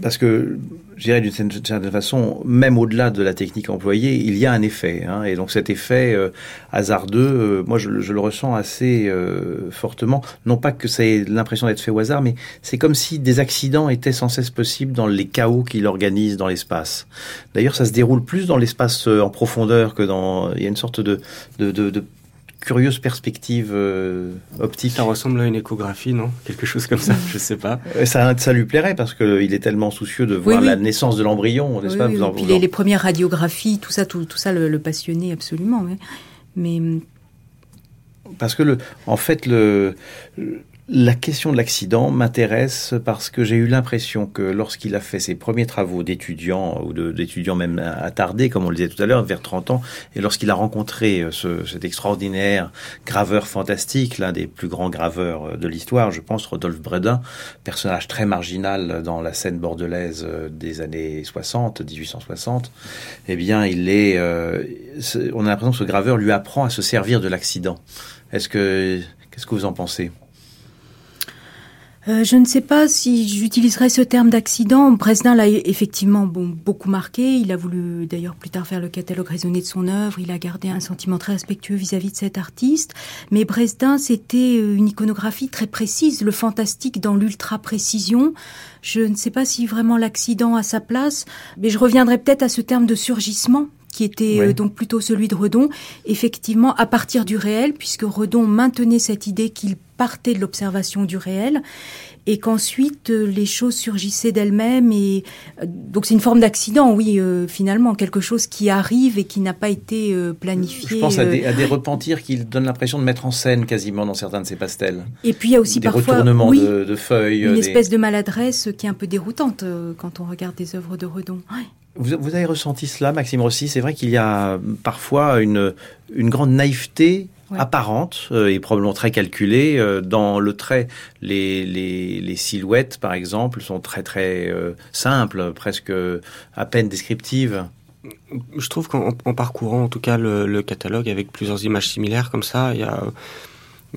parce que je dirais d'une certaine façon, même au-delà de la technique employée, il y a un effet. Hein, et donc cet effet euh, hasardeux, euh, moi je, le ressens assez euh, fortement. Non pas que ça ait l'impression d'être fait au hasard, mais c'est comme si des accidents étaient sans cesse possibles dans les chaos qu'il organise dans l'espace. D'ailleurs, ça se déroule plus dans l'espace en profondeur que dans... Il y a une sorte de, de, de, de curieuse perspective euh, optique. Ça ressemble à une échographie, non? Quelque chose comme ça, je sais pas. Euh, ça, ça lui plairait parce qu'il est tellement soucieux de voir la naissance de l'embryon, n'est-ce pas? les, premières radiographies, tout ça, tout, tout ça le, le passionnait absolument. Mais, mais... parce que le, en fait, le, la question de l'accident m'intéresse parce que j'ai eu l'impression que lorsqu'il a fait ses premiers travaux d'étudiant, ou d'étudiant même attardé, comme on le disait tout à l'heure, vers 30 ans, et lorsqu'il a rencontré euh, ce, cet extraordinaire graveur fantastique, l'un des plus grands graveurs euh, de l'histoire, je pense, Rodolphe Bredin, personnage très marginal dans la scène bordelaise euh, des années 60, 1860, eh bien, il est, on a l'impression que ce graveur lui apprend à se servir de l'accident. Est-ce que, qu'est-ce que vous en pensez? Euh, je ne sais pas si j'utiliserais ce terme d'accident. Bresdin l'a effectivement bon, beaucoup marqué. Il a voulu d'ailleurs plus tard faire le catalogue raisonné de son œuvre. Il a gardé un sentiment très respectueux vis-à-vis de cet artiste. Mais Bresdin, c'était euh, une iconographie très précise, le fantastique dans l'ultra-précision. Je ne sais pas si vraiment l'accident a sa place, mais je reviendrai peut-être à ce terme de surgissement qui était euh, donc plutôt celui de Redon, effectivement à partir du réel, puisque Redon maintenait cette idée qu'il partait de l'observation du réel et qu'ensuite euh, les choses surgissaient d'elles-mêmes et euh, donc c'est une forme d'accident oui finalement quelque chose qui arrive et qui n'a pas été planifié je pense à des, à des repentirs qui donnent l'impression de mettre en scène quasiment dans certains de ces pastels. Et puis il y a aussi des parfois retournements de, de, feuilles une espèce de maladresse qui est un peu déroutante quand on regarde des œuvres de Redon. Vous, vous, avez ressenti cela, Maxime Rossi? C'est vrai qu'il y a parfois une, une grande naïveté apparente euh, et probablement très calculée euh, dans le trait. Les, les, les, silhouettes, par exemple, sont très très euh, simples, presque à peine descriptives. Je trouve qu'en parcourant en tout cas le, le, catalogue avec plusieurs images similaires comme ça, il y a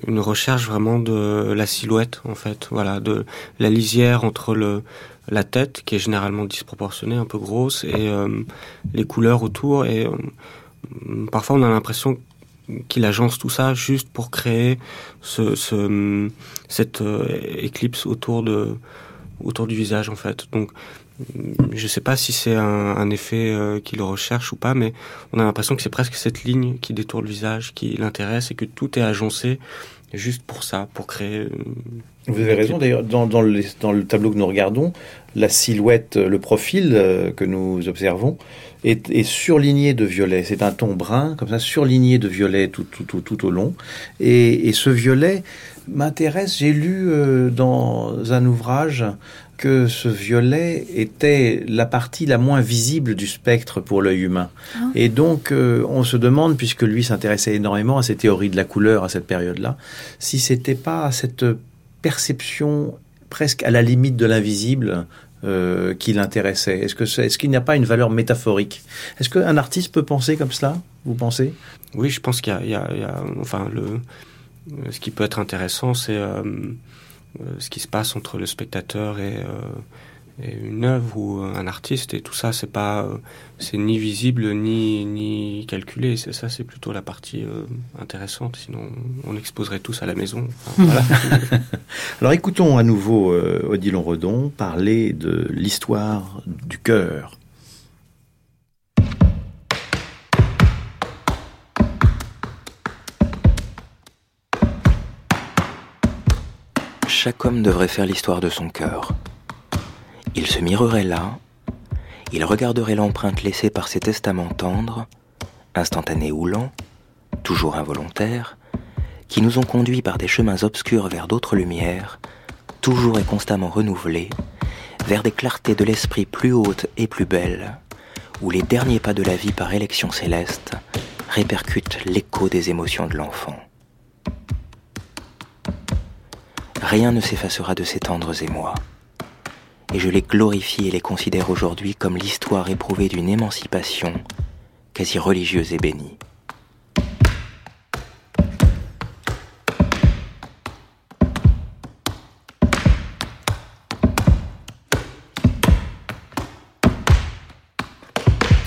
une recherche vraiment de la silhouette en fait, voilà, de la lisière entre le la tête qui est généralement disproportionnée, un peu grosse, et euh, les couleurs autour. Et euh, parfois, on a l'impression qu'il agence tout ça juste pour créer ce, ce cette euh, éclipse autour de autour du visage en fait. Donc je sais pas si c'est un, un, effet qu'il recherche ou pas, mais on a l'impression que c'est presque cette ligne qui détourne le visage, qui l'intéresse et que tout est agencé juste pour ça, pour créer vous avez raison, d'ailleurs, dans, dans, le, dans, le, tableau que nous regardons, la silhouette, le profil euh, que nous observons est, est, surligné de violet. C'est un ton brun, comme ça, surligné de violet tout, tout, tout, tout au long. Et, et ce violet m'intéresse. J'ai lu euh, dans un ouvrage que ce violet était la partie la moins visible du spectre pour l'œil humain. Ah. Et donc, euh, on se demande, puisque lui s'intéressait énormément à ces théories de la couleur à cette période-là, si c'était pas cette perception presque à la limite de l'invisible euh, qui l'intéressait. Est-ce que est-ce qu'il n'y a pas une valeur métaphorique? Est-ce qu'un artiste peut penser comme cela? Vous pensez? Oui, je pense qu'il y, y, a, enfin le, ce qui peut être intéressant, c'est euh, euh, ce qui se passe entre le spectateur et une œuvre ou un artiste et tout ça c'est pas c'est ni visible ni ni calculé. C'est ça c'est plutôt la partie euh, intéressante. Sinon on exposerait tous à la maison. Voilà. alors écoutons à nouveau euh, Odilon Redon parler de l'histoire du cœur. Chaque homme devrait faire l'histoire de son cœur il se mirerait là, il regarderait l'empreinte laissée par ses testaments tendres, instantanés ou lents, toujours involontaires, qui nous ont conduits par des chemins obscurs vers d'autres lumières, toujours et constamment renouvelées, vers des clartés de l'esprit plus hautes et plus belles, où les derniers pas de la vie par élection céleste répercutent l'écho des émotions de l'enfant. Rien ne s'effacera de ces tendres émois et je les glorifie et les considère aujourd'hui comme l'histoire éprouvée d'une émancipation quasi religieuse et bénie.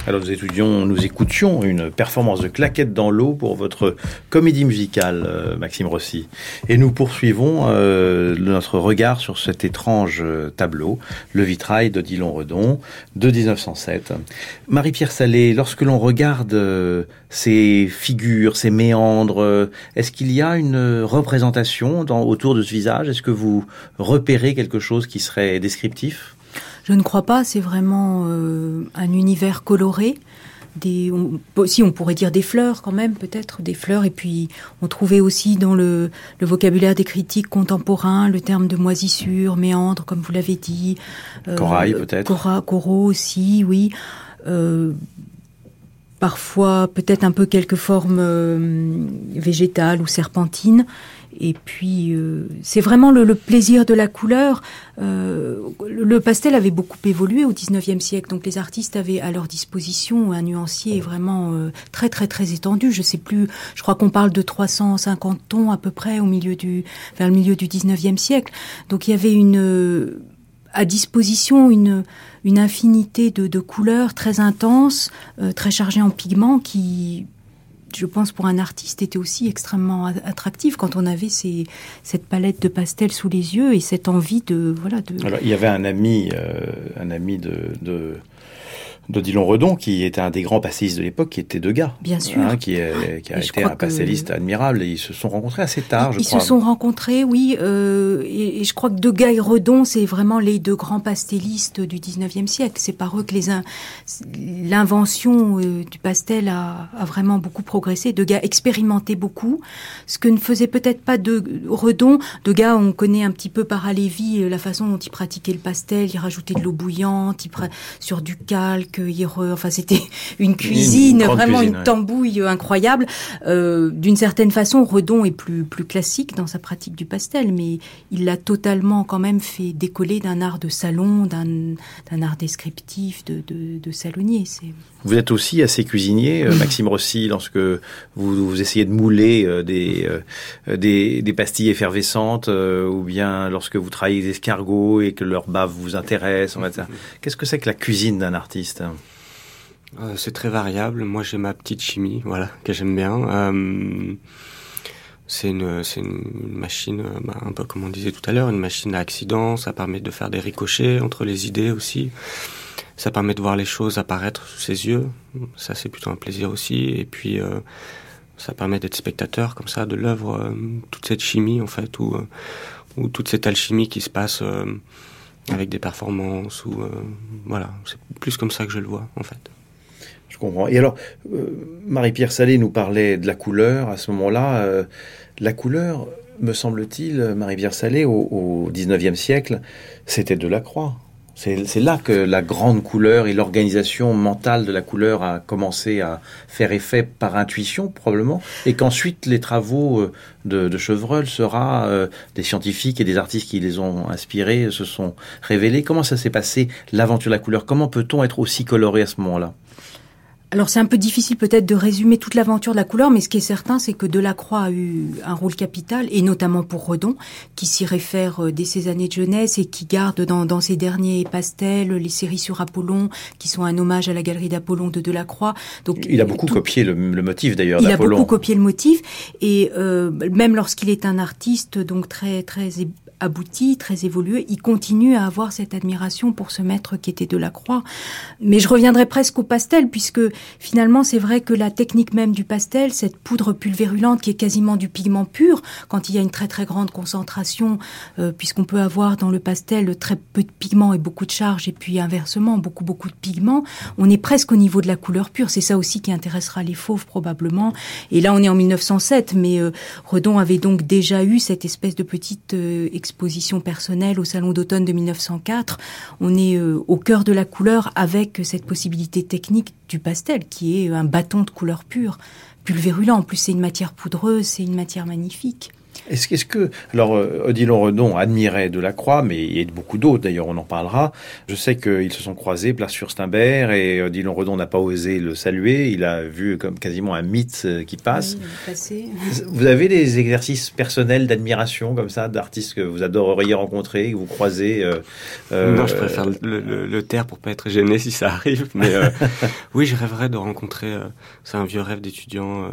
Alors nous étudions, nous écoutions une performance de claquette dans l'eau pour votre comédie musicale, euh, Maxime Rossi. Et nous poursuivons euh, notre regard sur cet étrange euh, tableau, le vitrail de Dillon Redon de 1907. Marie-Pierre Salé, lorsque l'on regarde euh, ces figures, ces méandres, est-ce qu'il y a une représentation autour de ce visage? Est-ce que vous repérez quelque chose qui serait descriptif? Je ne crois pas, c'est vraiment euh, un univers coloré. Des, on, si on pourrait dire des fleurs quand même, peut-être des fleurs. Et puis on trouvait aussi dans le, le, vocabulaire des critiques contemporains le terme de moisissure, méandre, comme vous l'avez dit. Euh, Corail peut-être. Cora, coraux aussi, oui. Euh, parfois peut-être un peu quelques formes végétales ou serpentines. Et puis, euh, c'est vraiment le, le, plaisir de la couleur. Euh, le pastel avait beaucoup évolué au 19e siècle, donc les artistes avaient à leur disposition un nuancier vraiment euh, très très très étendu. Je sais plus, je crois qu'on parle de 350 tons à peu près au milieu du, vers le milieu du 19e siècle. Donc il y avait une à disposition une, une infinité de, de couleurs très intenses, euh, très chargées en pigments qui je pense pour un artiste était aussi extrêmement attractif quand on avait cette palette de pastels sous les yeux et cette envie de voilà de Alors, il y avait un ami euh, un ami de d'Odilon Redon, qui était un des grands pastélistes de l'époque, qui était Degas. Bien sûr. Hein, qui, est, qui a été un pastéliste que... admirable. Et ils se sont rencontrés assez tard, je ils crois. Ils se sont rencontrés, oui. Euh, et, et, je crois que Degas et Redon, c'est vraiment les deux grands pastélistes du 19e siècle. C'est par eux que l'invention euh, du pastel a, a, vraiment beaucoup progressé. Degas expérimentait beaucoup, ce que ne faisait peut-être pas de Redon. Degas, on connaît un petit peu par Alévi la façon dont il pratiquait le pastel. Il rajoutait de l'eau bouillante, il sur du calque enfin c'était une cuisine, une vraiment cuisine, une tambouille ouais. incroyable. Euh, D'une certaine façon, Redon est plus plus classique dans sa pratique du pastel, mais il l'a totalement quand même fait décoller d'un art de salon, d'un art descriptif de, de, de salonnier. C'est vous êtes aussi assez cuisinier, euh, Maxime Rossi, lorsque vous, vous essayez de mouler euh, des, euh, des, des pastilles effervescentes, euh, ou bien lorsque vous travaillez des escargots et que leur bave vous intéresse. Qu'est-ce que c'est que la cuisine d'un artiste? Euh, C'est très variable. Moi, j'ai ma petite chimie, voilà, que j'aime bien. Euh, c'est une, c'est une machine, bah, un peu comme on disait tout à l'heure, une machine à accident. Ça permet de faire des ricochets entre les idées aussi. Ça permet de voir les choses apparaître sous ses yeux. Ça, c'est plutôt un plaisir aussi. Et puis, euh, ça permet d'être spectateur comme ça de l'œuvre, euh, toute cette chimie en fait, ou, euh, ou toute cette alchimie qui se passe avec des performances. Ou voilà, c'est plus comme ça que je le vois en fait. Je comprends. Et alors, Marie-Pierre Salé nous parlait de la couleur à ce moment-là. La couleur, me semble-t-il, Marie-Pierre Salé, au, au 19e siècle, c'était de la croix. C'est là que la grande couleur et l'organisation mentale de la couleur a commencé à faire effet par intuition, probablement, et qu'ensuite les travaux euh, de, Chevreul sera euh, des scientifiques et des artistes qui les ont inspirés se sont révélés. Comment ça s'est passé, l'aventure de la couleur? Comment peut-on être aussi coloré à ce moment-là? Alors c'est un peu difficile peut-être de résumer toute l'aventure de la couleur, mais ce qui est certain, c'est que Delacroix a eu un rôle capital, et notamment pour Redon, qui s'y réfère euh, dès ses années de jeunesse et qui garde dans, dans ses derniers pastels les séries sur Apollon, qui sont un hommage à la galerie d'Apollon de Delacroix. Donc il a beaucoup copié le, le, motif d'ailleurs. Il a beaucoup copié le motif, et euh, même lorsqu'il est un artiste donc très très abouti, très évolué, il continue à avoir cette admiration pour ce maître qui était de la croix. Mais je reviendrai presque au pastel, puisque finalement c'est vrai que la technique même du pastel, cette poudre pulvérulente qui est quasiment du pigment pur, quand il y a une très très grande concentration, euh, puisqu'on peut avoir dans le pastel très peu de pigments et beaucoup de charge, et puis inversement beaucoup beaucoup de pigments, on est presque au niveau de la couleur pure. C'est ça aussi qui intéressera les fauves probablement. Et là on est en 1907, mais euh, Redon avait donc déjà eu cette espèce de petite euh, exposition personnelle au Salon d'automne de 1904. On est euh, au cœur de la couleur avec cette possibilité technique du pastel, qui est un bâton de couleur pure, pulvérulent. En plus, c'est une matière poudreuse, c'est une matière magnifique. Est-ce que, alors, euh, Odilon Redon admirait Delacroix, mais il y a beaucoup d'autres, d'ailleurs, on en parlera. Je sais qu'ils se sont croisés place sur Stimbert et Odilon Redon n'a pas osé le saluer. Il a vu comme quasiment un mythe euh, qui passe. vous avez des exercices personnels d'admiration comme ça, d'artistes que vous adoreriez rencontrer, que vous croisez euh, Non, je préfère le, le, taire pour pas être gêné si ça arrive. Mais oui, je rêverais de rencontrer, c'est un vieux rêve d'étudiant,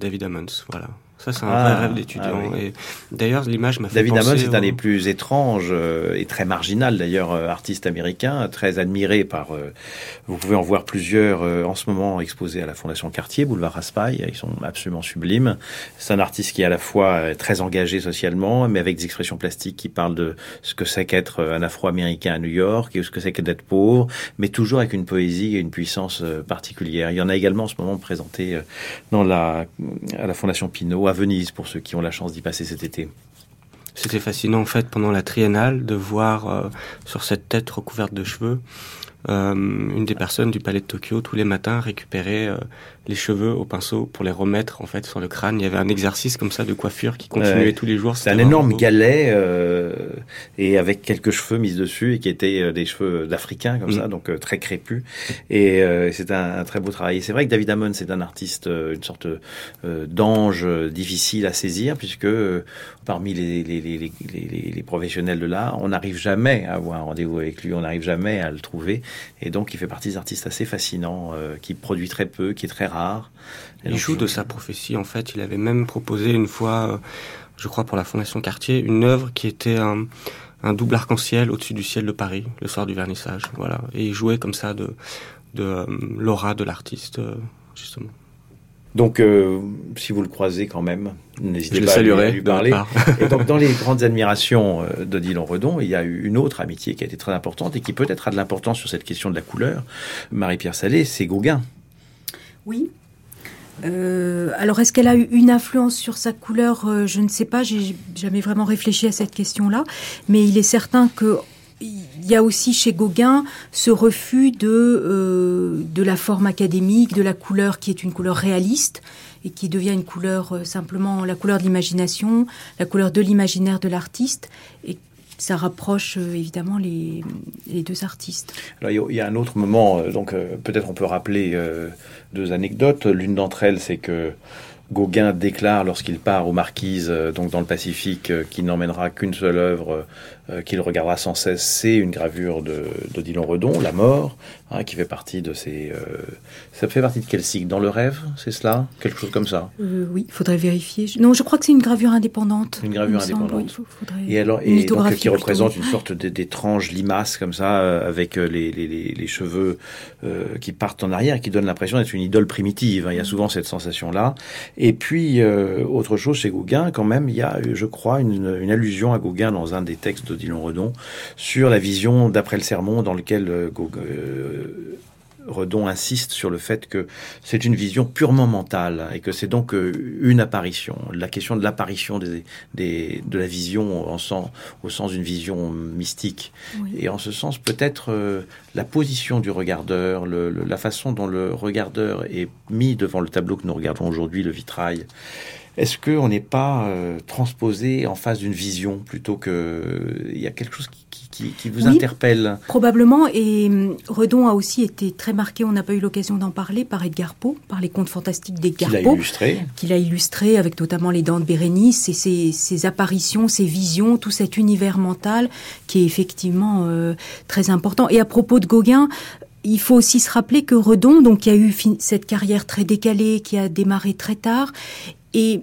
David Ammons, voilà. Ça, c'est un vrai ah, rêve d'étudiant. Ah d'ailleurs, l'image m'a fait David penser... c'est un des plus étranges euh, et très marginal, d'ailleurs, euh, artiste américain, très admiré par... Euh, vous pouvez en voir plusieurs en ce moment exposés à la Fondation Cartier, Boulevard Raspail. Ils sont absolument sublimes. C'est un artiste qui est à la fois très engagé socialement, mais avec des expressions plastiques qui parlent de ce que c'est qu'être un Afro-Américain à New York et ce que c'est que d'être pauvre, mais toujours avec une poésie et une puissance particulière. Il y en a également en ce moment présenté dans la, à la Fondation Pinault, Venise, pour ceux qui ont la chance d'y passer cet été. C'était fascinant en fait pendant la triennale de voir euh, sur cette tête recouverte de cheveux euh, une des personnes du palais de Tokyo tous les matins récupérer euh, les cheveux au pinceau pour les remettre en fait sur le crâne. Il y avait un exercice comme ça de coiffure qui continuait tous les jours. C'est un énorme galet euh, et avec quelques cheveux mis dessus et qui étaient euh, des cheveux d'Africains comme mm. ça, donc euh, très crépus. Et c'est un, très beau travail. C'est vrai que David Amon c'est un artiste, une sorte d'ange difficile à saisir puisque parmi les, les, les, les professionnels de l'art, on n'arrive jamais à avoir un rendez-vous avec lui, on n'arrive jamais à le trouver. Et donc il fait partie des artistes assez fascinants qui produit très peu, qui est très rare. il joue de sa prophétie, en fait. Il avait même proposé une fois, euh, je crois pour la Fondation Cartier, une œuvre qui était un, double arc-en-ciel au-dessus du ciel de Paris, le soir du vernissage. Voilà. Et il jouait comme ça de, de euh, l'aura de l'artiste, euh, justement. Donc, si vous le croisez quand même, n'hésitez pas à lui, parler. et donc, dans les grandes admirations de Dylan Redon, il y a eu une autre amitié qui a été très importante et qui peut-être a de l'importance sur cette question de la couleur. Marie-Pierre Salé, c'est Gauguin. Oui. Euh, alors, est-ce qu'elle a eu une influence sur sa couleur euh, Je ne sais pas, j'ai jamais vraiment réfléchi à cette question-là. Mais il est certain que il y a aussi chez Gauguin ce refus de, euh, de la forme académique, de la couleur qui est une couleur réaliste et qui devient une couleur simplement la couleur de l'imagination, la couleur de l'imaginaire de l'artiste, et ça rapproche euh, évidemment les, deux artistes. Il y a un autre moment, euh, donc euh, peut-être on peut rappeler deux anecdotes. L'une d'entre elles, c'est que Gauguin déclare lorsqu'il part aux Marquises, donc dans le Pacifique, qu'il n'emmènera qu'une seule œuvre euh, qu'il regardera sans cesse, c'est une gravure de, de Redon, La mort, hein, qui fait partie de ces... Euh, ça fait partie de quel cycle? Dans le rêve, c'est cela? Quelque chose comme ça? Euh, Oui, il faudrait vérifier. Non, je crois que c'est une gravure indépendante. Une gravure indépendante. et alors, et donc, qui représente une sorte d'étrange limace comme ça, avec les, les, les, cheveux qui partent en arrière, qui donne l'impression d'être une idole primitive. Hein. Il y a souvent cette sensation-là. Et puis, autre chose chez Gauguin, quand même, il y a, je crois, une, une allusion à Gauguin dans un des textes Odilon Redon, sur la vision d'après le sermon dans lequel euh, euh, Redon insiste sur le fait que c'est une vision purement mentale et que c'est donc euh, une apparition. La question de l'apparition des, de la vision en sens, au sens d'une vision mystique. Et en ce sens, peut-être la position du regardeur, la façon dont le regardeur est mis devant le tableau que nous regardons aujourd'hui, le vitrail, est-ce qu'on n'est pas euh, transposé en face d'une vision plutôt que il y a quelque chose qui, vous interpelle? Probablement, et hum, Redon a aussi été très marqué, on n'a pas eu l'occasion d'en parler, par Edgar Poe, par les contes fantastiques d'Edgar Poe. Qu'il a illustré. Qu'il a illustré avec notamment les dents de Bérénice et ses, apparitions, ses visions, tout cet univers mental qui est effectivement euh, très important. Et à propos de Gauguin, il faut aussi se rappeler que Redon, donc qui a eu cette carrière très décalée, qui a démarré très tard, et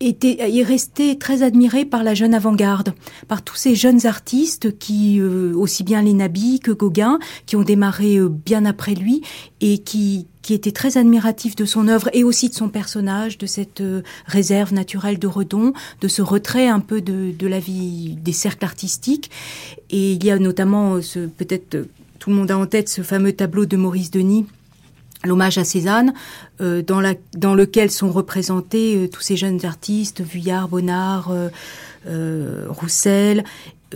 était, est resté très admiré par la jeune avant-garde, par tous ces jeunes artistes qui, euh, aussi bien Lénabi que Gauguin, qui ont démarré euh, bien après lui et qui, qui étaient très admiratifs de son œuvre et aussi de son personnage, de cette euh, réserve naturelle de Redon, de ce retrait un peu de, de la vie des cercles artistiques. Et il y a notamment ce peut-être tout le monde a en tête ce fameux tableau de Maurice Denis l'hommage à Cézanne, euh, dans, lequel sont représentés euh, tous ces jeunes artistes, Vuillard, Bonnard, euh, Roussel,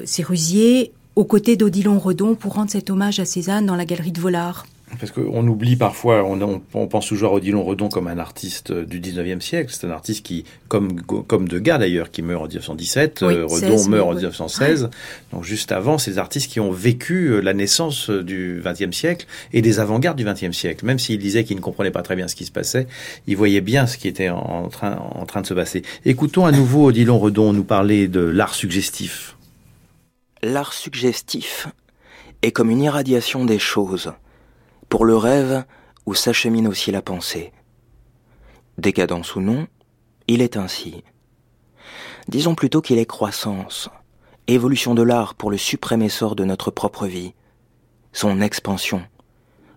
Sérusier, aux côtés d'Odilon Redon pour rendre cet hommage à Cézanne dans la galerie de Volard. Parce qu'on oublie parfois, on, on, pense toujours à Odilon Redon comme un artiste du 19e siècle. C'est un artiste qui, comme, comme Degas d'ailleurs, qui meurt en 1917, euh, Redon meurt en 1916. Donc juste avant, ces artistes qui ont vécu euh, la naissance euh, du 20e siècle et des avant-gardes du 20e siècle. Même s'il disait qu'il ne comprenait pas très bien ce qui se passait, il voyait bien ce qui était en train, en train de se passer. Écoutons à nouveau Odilon Redon nous parler de l'art suggestif. L'art suggestif est comme une irradiation des choses pour le rêve où s'achemine aussi la pensée. Décadence ou non, il est ainsi. Disons plutôt qu'il est croissance, évolution de l'art pour le suprême essor de notre propre vie, son expansion,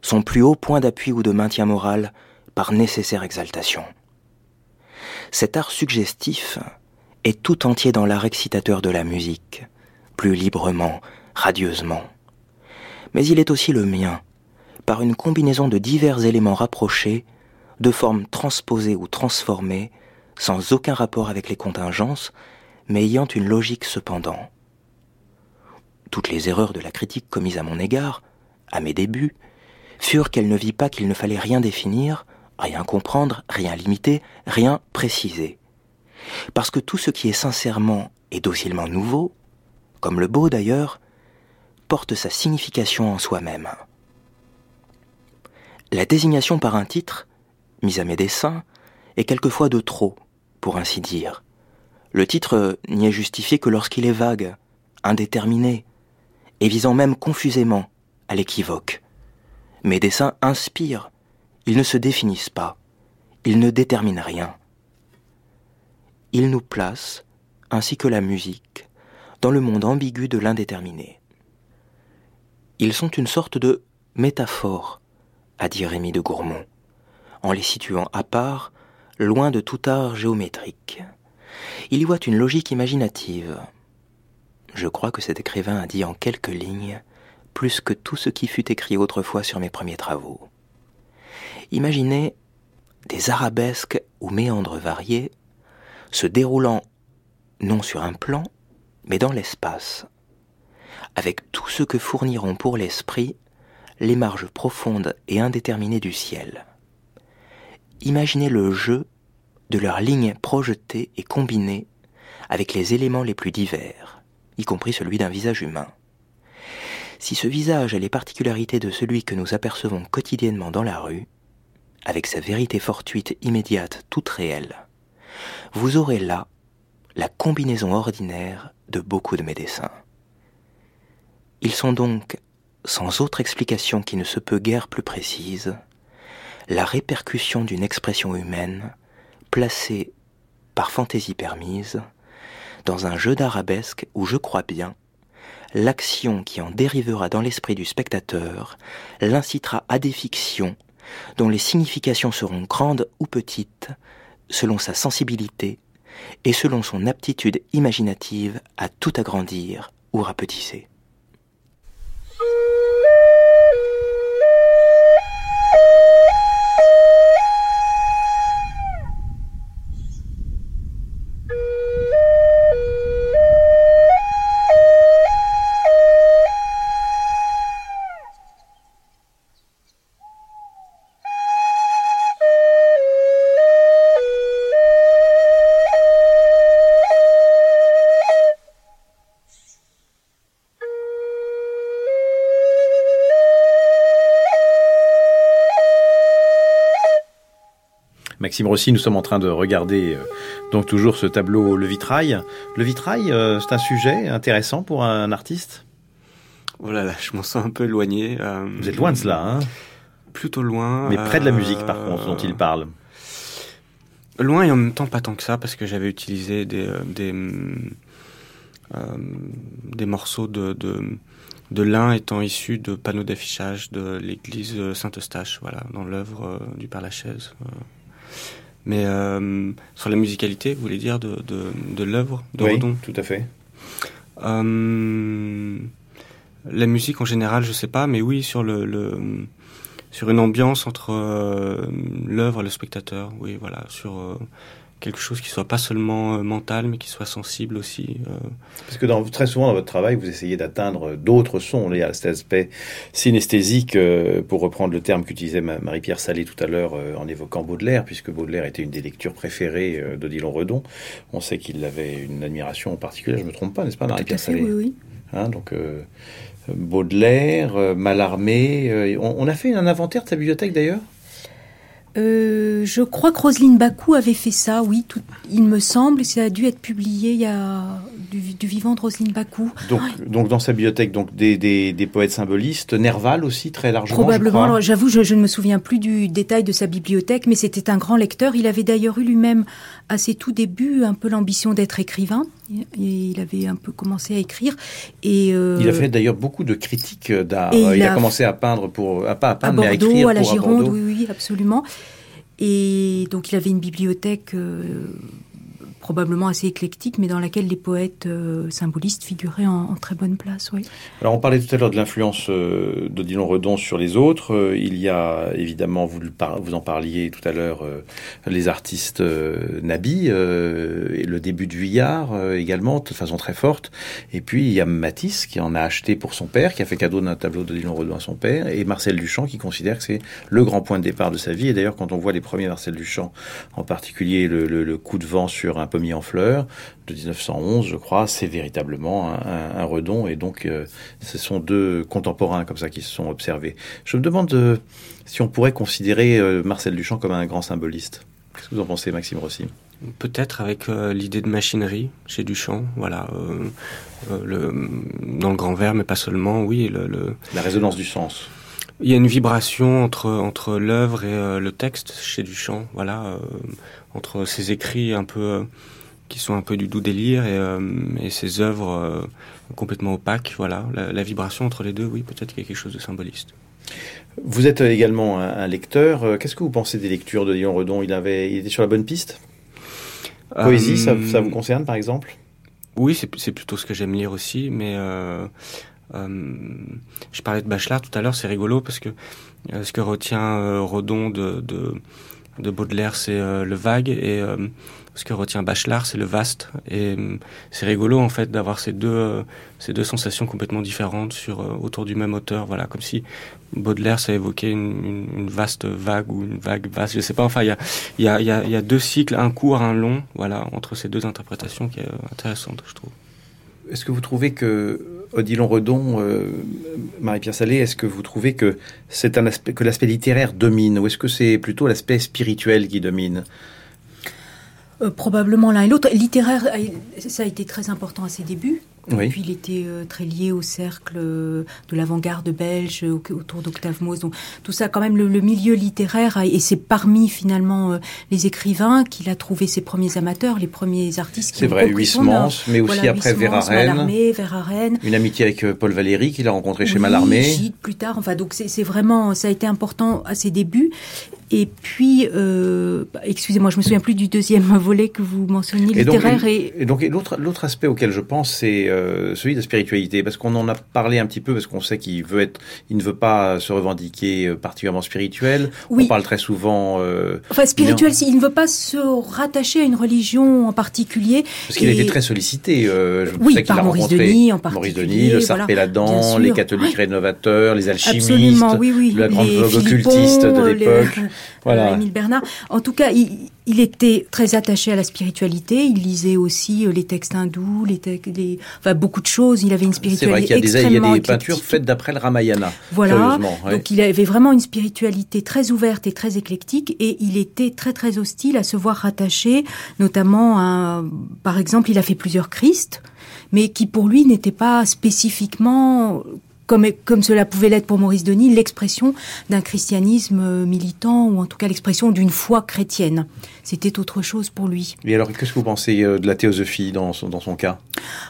son plus haut point d'appui ou de maintien moral par nécessaire exaltation. Cet art suggestif est tout entier dans l'art excitateur de la musique, plus librement, radieusement. Mais il est aussi le mien, par une combinaison de divers éléments rapprochés, de formes transposées ou transformées, sans aucun rapport avec les contingences, mais ayant une logique cependant. Toutes les erreurs de la critique commises à mon égard, à mes débuts, furent qu'elle ne vit pas qu'il ne fallait rien définir, rien comprendre, rien limiter, rien préciser. Parce que tout ce qui est sincèrement et docilement nouveau, comme le beau d'ailleurs, porte sa signification en soi-même. La désignation par un titre, mise à mes dessins, est quelquefois de trop, pour ainsi dire. Le titre n'y est justifié que lorsqu'il est vague, indéterminé, et visant même confusément à l'équivoque. Mes dessins inspirent, ils ne se définissent pas, ils ne déterminent rien. Ils nous placent, ainsi que la musique, dans le monde ambigu de l'indéterminé. Ils sont une sorte de métaphore a dit Rémy de Gourmont, en les situant à part, loin de tout art géométrique. Il y voit une logique imaginative. Je crois que cet écrivain a dit en quelques lignes plus que tout ce qui fut écrit autrefois sur mes premiers travaux. Imaginez des arabesques ou méandres variés se déroulant non sur un plan, mais dans l'espace, avec tout ce que fourniront pour l'esprit les marges profondes et indéterminées du ciel. Imaginez le jeu de leurs lignes projetées et combinées avec les éléments les plus divers, y compris celui d'un visage humain. Si ce visage a les particularités de celui que nous apercevons quotidiennement dans la rue, avec sa vérité fortuite immédiate toute réelle, vous aurez là la combinaison ordinaire de beaucoup de mes dessins. Ils sont donc sans autre explication qui ne se peut guère plus précise, la répercussion d'une expression humaine placée par fantaisie permise dans un jeu d'arabesque où je crois bien l'action qui en dérivera dans l'esprit du spectateur l'incitera à des fictions dont les significations seront grandes ou petites selon sa sensibilité et selon son aptitude imaginative à tout agrandir ou rapetisser. Maxime Rossi, nous sommes en train de regarder euh, donc toujours ce tableau Le Vitrail. Le Vitrail, euh, c'est un sujet intéressant pour un artiste? Oh là là, je m'en sens un peu éloigné. Euh, Vous êtes loin de cela, hein? Plutôt loin. Mais près de la musique, par contre, dont il parle. Loin et en même temps pas tant que ça, parce que j'avais utilisé des, des, des morceaux de, de de l'un étant issu de panneaux d'affichage de l'église Saint-Eustache, voilà, dans l'œuvre du Père Lachaise. Mais euh, sur la musicalité, vous voulez dire, de, de, de l'œuvre de oui, Redon tout à fait. Euh, la musique en général, je sais pas, mais oui, sur le, le sur une ambiance entre euh, l'œuvre et le spectateur, oui, voilà, sur quelque chose qui soit pas seulement euh, mental, mais qui soit sensible aussi. Euh. Parce que dans, très souvent dans votre travail, vous essayez d'atteindre d'autres sons. Il y a cet aspect synesthésique, euh, pour reprendre le terme qu'utilisait Marie-Pierre Salé tout à l'heure en évoquant Baudelaire, puisque Baudelaire était une des lectures préférées d'Odilon Redon. On sait qu'il avait une admiration particulière, je me trompe pas, n'est-ce pas, Marie-Pierre Salé Oui, oui. Hein, donc Baudelaire, Mallarmé. On, on a fait un inventaire de sa bibliothèque d'ailleurs? Euh, je crois que Roselyne Bakou avait fait ça, oui, tout, il me semble, ça a dû être publié il y a du, du vivant de Roselyne Bakou. Donc, donc dans sa bibliothèque, donc des, des, des, poètes symbolistes, Nerval aussi très largement. Probablement. J'avoue, je, je, ne me souviens plus du détail de sa bibliothèque, mais c'était un grand lecteur. Il avait d'ailleurs eu lui-même à ses tout débuts un peu l'ambition d'être écrivain. Et il avait un peu commencé à écrire. Et euh, il a fait d'ailleurs beaucoup de critiques d'art. Il, il, a, commencé à peindre pour, à, pas à peindre, à mais Bordeaux, à écrire à la pour Gironde, à oui, oui, absolument. Et donc il avait une bibliothèque euh, probablement assez éclectique, mais dans laquelle les poètes euh, symbolistes figuraient en, très bonne place. Oui. Alors on parlait tout à l'heure de l'influence euh, d'Odilon Redon sur les autres. Euh, il y a évidemment, vous, vous en parliez tout à l'heure, euh, les artistes Nabi, et le début de Vuillard également, de façon très forte. Et puis il y a Matisse qui en a acheté pour son père, qui a fait cadeau d'un tableau d'Odilon Redon à son père, et Marcel Duchamp qui considère que c'est le grand point de départ de sa vie. Et d'ailleurs quand on voit les premiers Marcel Duchamp, en particulier le, coup de vent sur un pommier en fleurs de 1911, je crois, c'est véritablement un, un, un, redon. Et donc, euh, ce sont deux contemporains comme ça qui se sont observés. Je me demande euh, si on pourrait considérer euh, Marcel Duchamp comme un grand symboliste. Qu'est-ce que vous en pensez, Maxime Rossi? Peut-être avec l'idée de machinerie chez Duchamp, voilà, le, dans le grand verre, mais pas seulement, oui. Le, le... La résonance du sens. Il y a une vibration entre entre l'œuvre et euh, le texte chez Duchamp, voilà, euh, entre ses écrits un peu euh, qui sont un peu du doux délire et, et ses œuvres complètement opaques, voilà, la, la, vibration entre les deux, oui, peut-être qu'il y a quelque chose de symboliste. Vous êtes également un, un lecteur. Qu'est-ce que vous pensez des lectures de Léon Redon? Il avait, il était sur la bonne piste? Poésie, ça, ça, vous concerne, par exemple? Oui, c'est plutôt ce que j'aime lire aussi, mais euh, je parlais de Bachelard tout à l'heure, c'est rigolo parce que euh, ce que retient euh, Redon de, de, de Baudelaire, c'est euh, le vague et euh, ce que retient Bachelard, c'est le vaste. Et c'est rigolo en fait d'avoir ces deux ces deux sensations complètement différentes sur autour du même auteur. Voilà, comme si Baudelaire ça évoquait une, vaste vague ou une vague vaste. Je sais pas. Enfin, il y a il y a y y a deux cycles, un court, un long. Voilà, entre ces deux interprétations qui est intéressante, je trouve. Est-ce que vous trouvez que Odilon Redon, euh, Marie-Pierre Salé, est-ce que vous trouvez que c'est l'aspect littéraire domine ou est-ce que c'est plutôt l'aspect spirituel qui domine? Euh, Probablement l'un et l'autre. Littéraire, ça a été très important à ses débuts. Oui. Et puis il était euh, très lié au cercle euh, de l'avant-garde belge euh, autour d'Octave Mauss. Donc tout ça, quand même, le, le milieu littéraire, et c'est parmi finalement euh, les écrivains qu'il a trouvé ses premiers amateurs, les premiers artistes. C'est vrai, Huysmans, mais aussi voilà, après Verhaeren. Une amitié avec Paul Valéry qu'il a rencontré chez Mallarmé. Gide, plus tard. Enfin, donc c'est vraiment, ça a été important à ses débuts. Et puis, excusez-moi, je me souviens plus du deuxième volet que vous mentionniez, et littéraire. Donc, et, et donc, l'autre aspect auquel je pense, c'est euh, celui de la spiritualité, parce qu'on en a parlé un petit peu, parce qu'on sait qu'il veut être, il ne veut pas se revendiquer euh, particulièrement spirituel. Oui. On parle très souvent. Euh, enfin, spirituel, il ne veut pas se rattacher à une religion en particulier. Parce qu'il et... a été très sollicité. Euh, je oui, sais par a Maurice Denis, en Maurice Denis, le voilà, Ladan, les catholiques ouais. rénovateurs, les alchimistes, oui, oui. la grande les vogue occultiste de l'époque. Voilà. Émile Bernard. En tout cas, il, Il était très attaché à la spiritualité. Il lisait aussi euh, les textes hindous, les, enfin beaucoup de choses. Il avait une spiritualité C'est vrai qu'il y, a des, peintures faites d'après le Ramayana. Voilà. Donc il avait vraiment une spiritualité très ouverte et très éclectique, et il était très très hostile à se voir rattaché, notamment à, par exemple, il a fait plusieurs Christ, mais qui pour lui n'étaient pas spécifiquement comme, comme cela pouvait l'être pour Maurice Denis, l'expression d'un christianisme euh, militant, ou en tout cas l'expression d'une foi chrétienne. C'était autre chose pour lui. Et alors, qu'est-ce que vous pensez euh, de la théosophie dans son, dans son cas?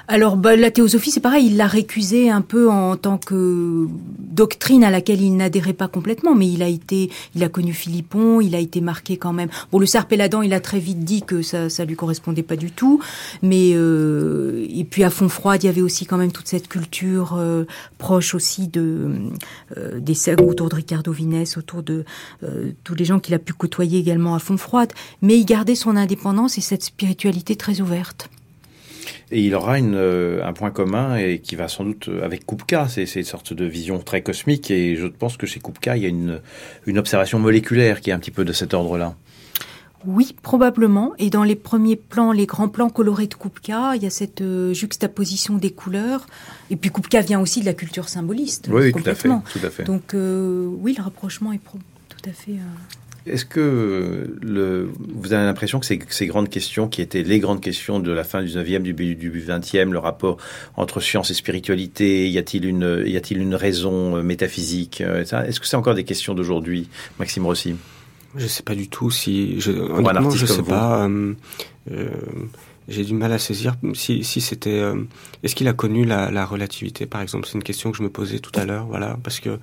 Alors, bah, la théosophie, c'est pareil, il l'a récusé un peu en tant que doctrine à laquelle il n'adhérait pas complètement, mais il a été, il a connu Philippon, il a été marqué quand même. Bon, le et il a très vite dit que ça, ça lui correspondait pas du tout, mais euh, et puis à froid il y avait aussi quand même toute cette culture proche aussi de euh, des cercles autour de Ricardo Vines, autour de euh, tous les gens qu'il a pu côtoyer également à fond froide. Mais il gardait son indépendance et cette spiritualité très ouverte. Et il aura euh, un point commun et qui va sans doute avec Kupka, c'est une sorte de vision très cosmique et je pense que chez Kupka il y a une, une observation moléculaire qui est un petit peu de cet ordre-là. Oui, probablement. Et dans les premiers plans, les grands plans colorés de Kupka, il y a cette euh, juxtaposition des couleurs. Et puis Kupka vient aussi de la culture symboliste. Oui, tout à fait. Tout à fait. Donc euh, oui, le rapprochement est tout à fait. Euh, Est-ce que le, vous avez l'impression que ces, ces, grandes questions, qui étaient les grandes questions de la fin du 19e, du début du 20e, le rapport entre science et spiritualité, y a-t-il une, y a-t-il une raison métaphysique Est-ce que c'est encore des questions d'aujourd'hui, Maxime Rossi? Je sais pas du tout si. Je, honnêtement, je sais pas. Euh, euh, j'ai du mal à saisir si, si c'était. Euh, est-ce qu'il a connu la, la, relativité, par exemple? C'est une question que je me posais tout à l'heure, voilà, parce que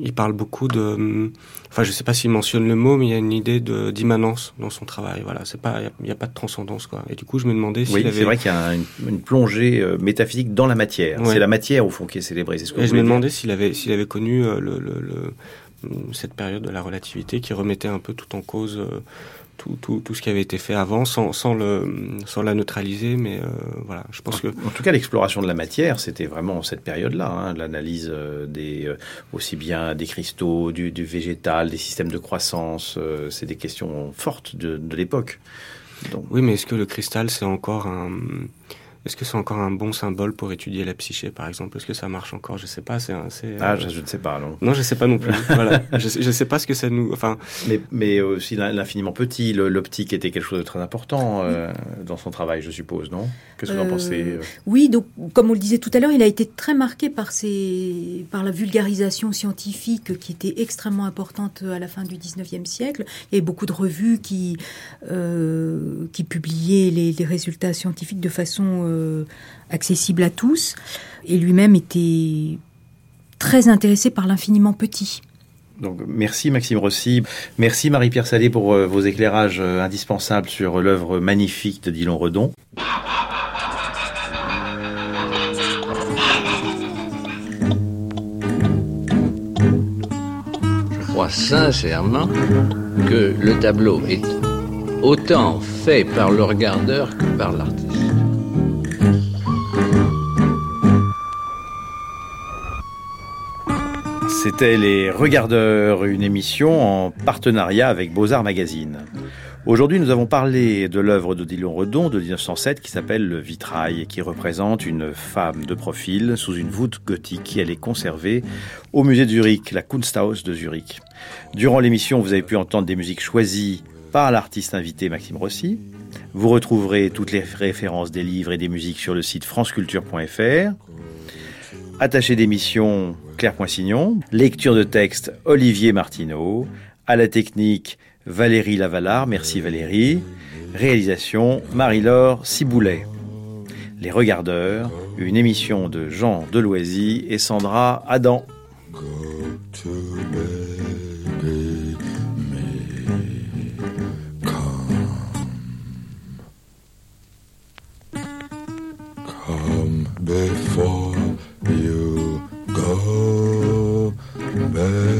il parle beaucoup de. Enfin, je sais pas s'il mentionne le mot, mais il y a une idée d'immanence dans son travail. Voilà, c'est pas, il n'y a, pas de transcendance, quoi. Et du coup, je me demandais s'il oui, avait. c'est vrai qu'il y a une, une plongée métaphysique dans la matière. C'est la matière au fond qui est célébrée. C'est ce que Et je me demandais s'il avait, s'il avait connu le, le, le cette période de la relativité qui remettait un peu tout en cause euh, tout, tout, tout, ce qui avait été fait avant sans, sans, le, sans la neutraliser. Mais euh, voilà, je pense que. En tout cas, l'exploration de la matière, c'était vraiment cette période-là, hein, l'analyse euh, des aussi bien des cristaux, du, du, végétal, des systèmes de croissance. c'est des questions fortes de, de l'époque. Oui, mais est-ce que le cristal, c'est encore un est-ce que c'est encore un bon symbole pour étudier la psyché, par exemple? Est-ce que ça marche encore? Je sais pas. C'est ah, je, je, ne sais pas, non. Non, je sais pas non plus. voilà. Je, ne sais pas ce que ça nous. Enfin. Mais, mais aussi l'infiniment petit. L'optique était quelque chose de très important euh, dans son travail, je suppose, non? Qu'est-ce que vous en pensez euh? Oui, donc comme on le disait tout à l'heure, il a été très marqué par ses, par la vulgarisation scientifique qui était extrêmement importante à la fin du 19e siècle. Il y avait beaucoup de revues qui euh, qui publiaient les, les, résultats scientifiques de façon euh, accessible à tous. Et lui-même était très intéressé par l'infiniment petit. Donc, merci Maxime Rossi, merci Marie-Pierre Salé pour euh, vos éclairages euh, indispensables sur l'œuvre magnifique de Dillon Redon. Je crois sincèrement que le tableau est autant fait par le regardeur que par l'artiste. C'était Les Regardeurs, une émission en partenariat avec Beaux-Arts Magazine. Aujourd'hui, nous avons parlé de l'œuvre d'Odilon Redon de 1907 qui s'appelle Le Vitrail et qui représente une femme de profil sous une voûte gothique. Elle est conservée au musée de Zurich, la Kunsthaus de Zurich. Durant l'émission, vous avez pu entendre des musiques choisies par l'artiste invité Maxime Rossi. Vous retrouverez toutes les références des livres et des musiques sur le site franceculture.fr. Attaché d'émission Claire Poinsignon, lecture de texte Olivier Martineau, à la technique Valérie Lavalard, merci Valérie, réalisation Marie-Laure Ciboulet. Les Regardeurs, une émission de Jean Deloisy et Sandra Adam. before Euh,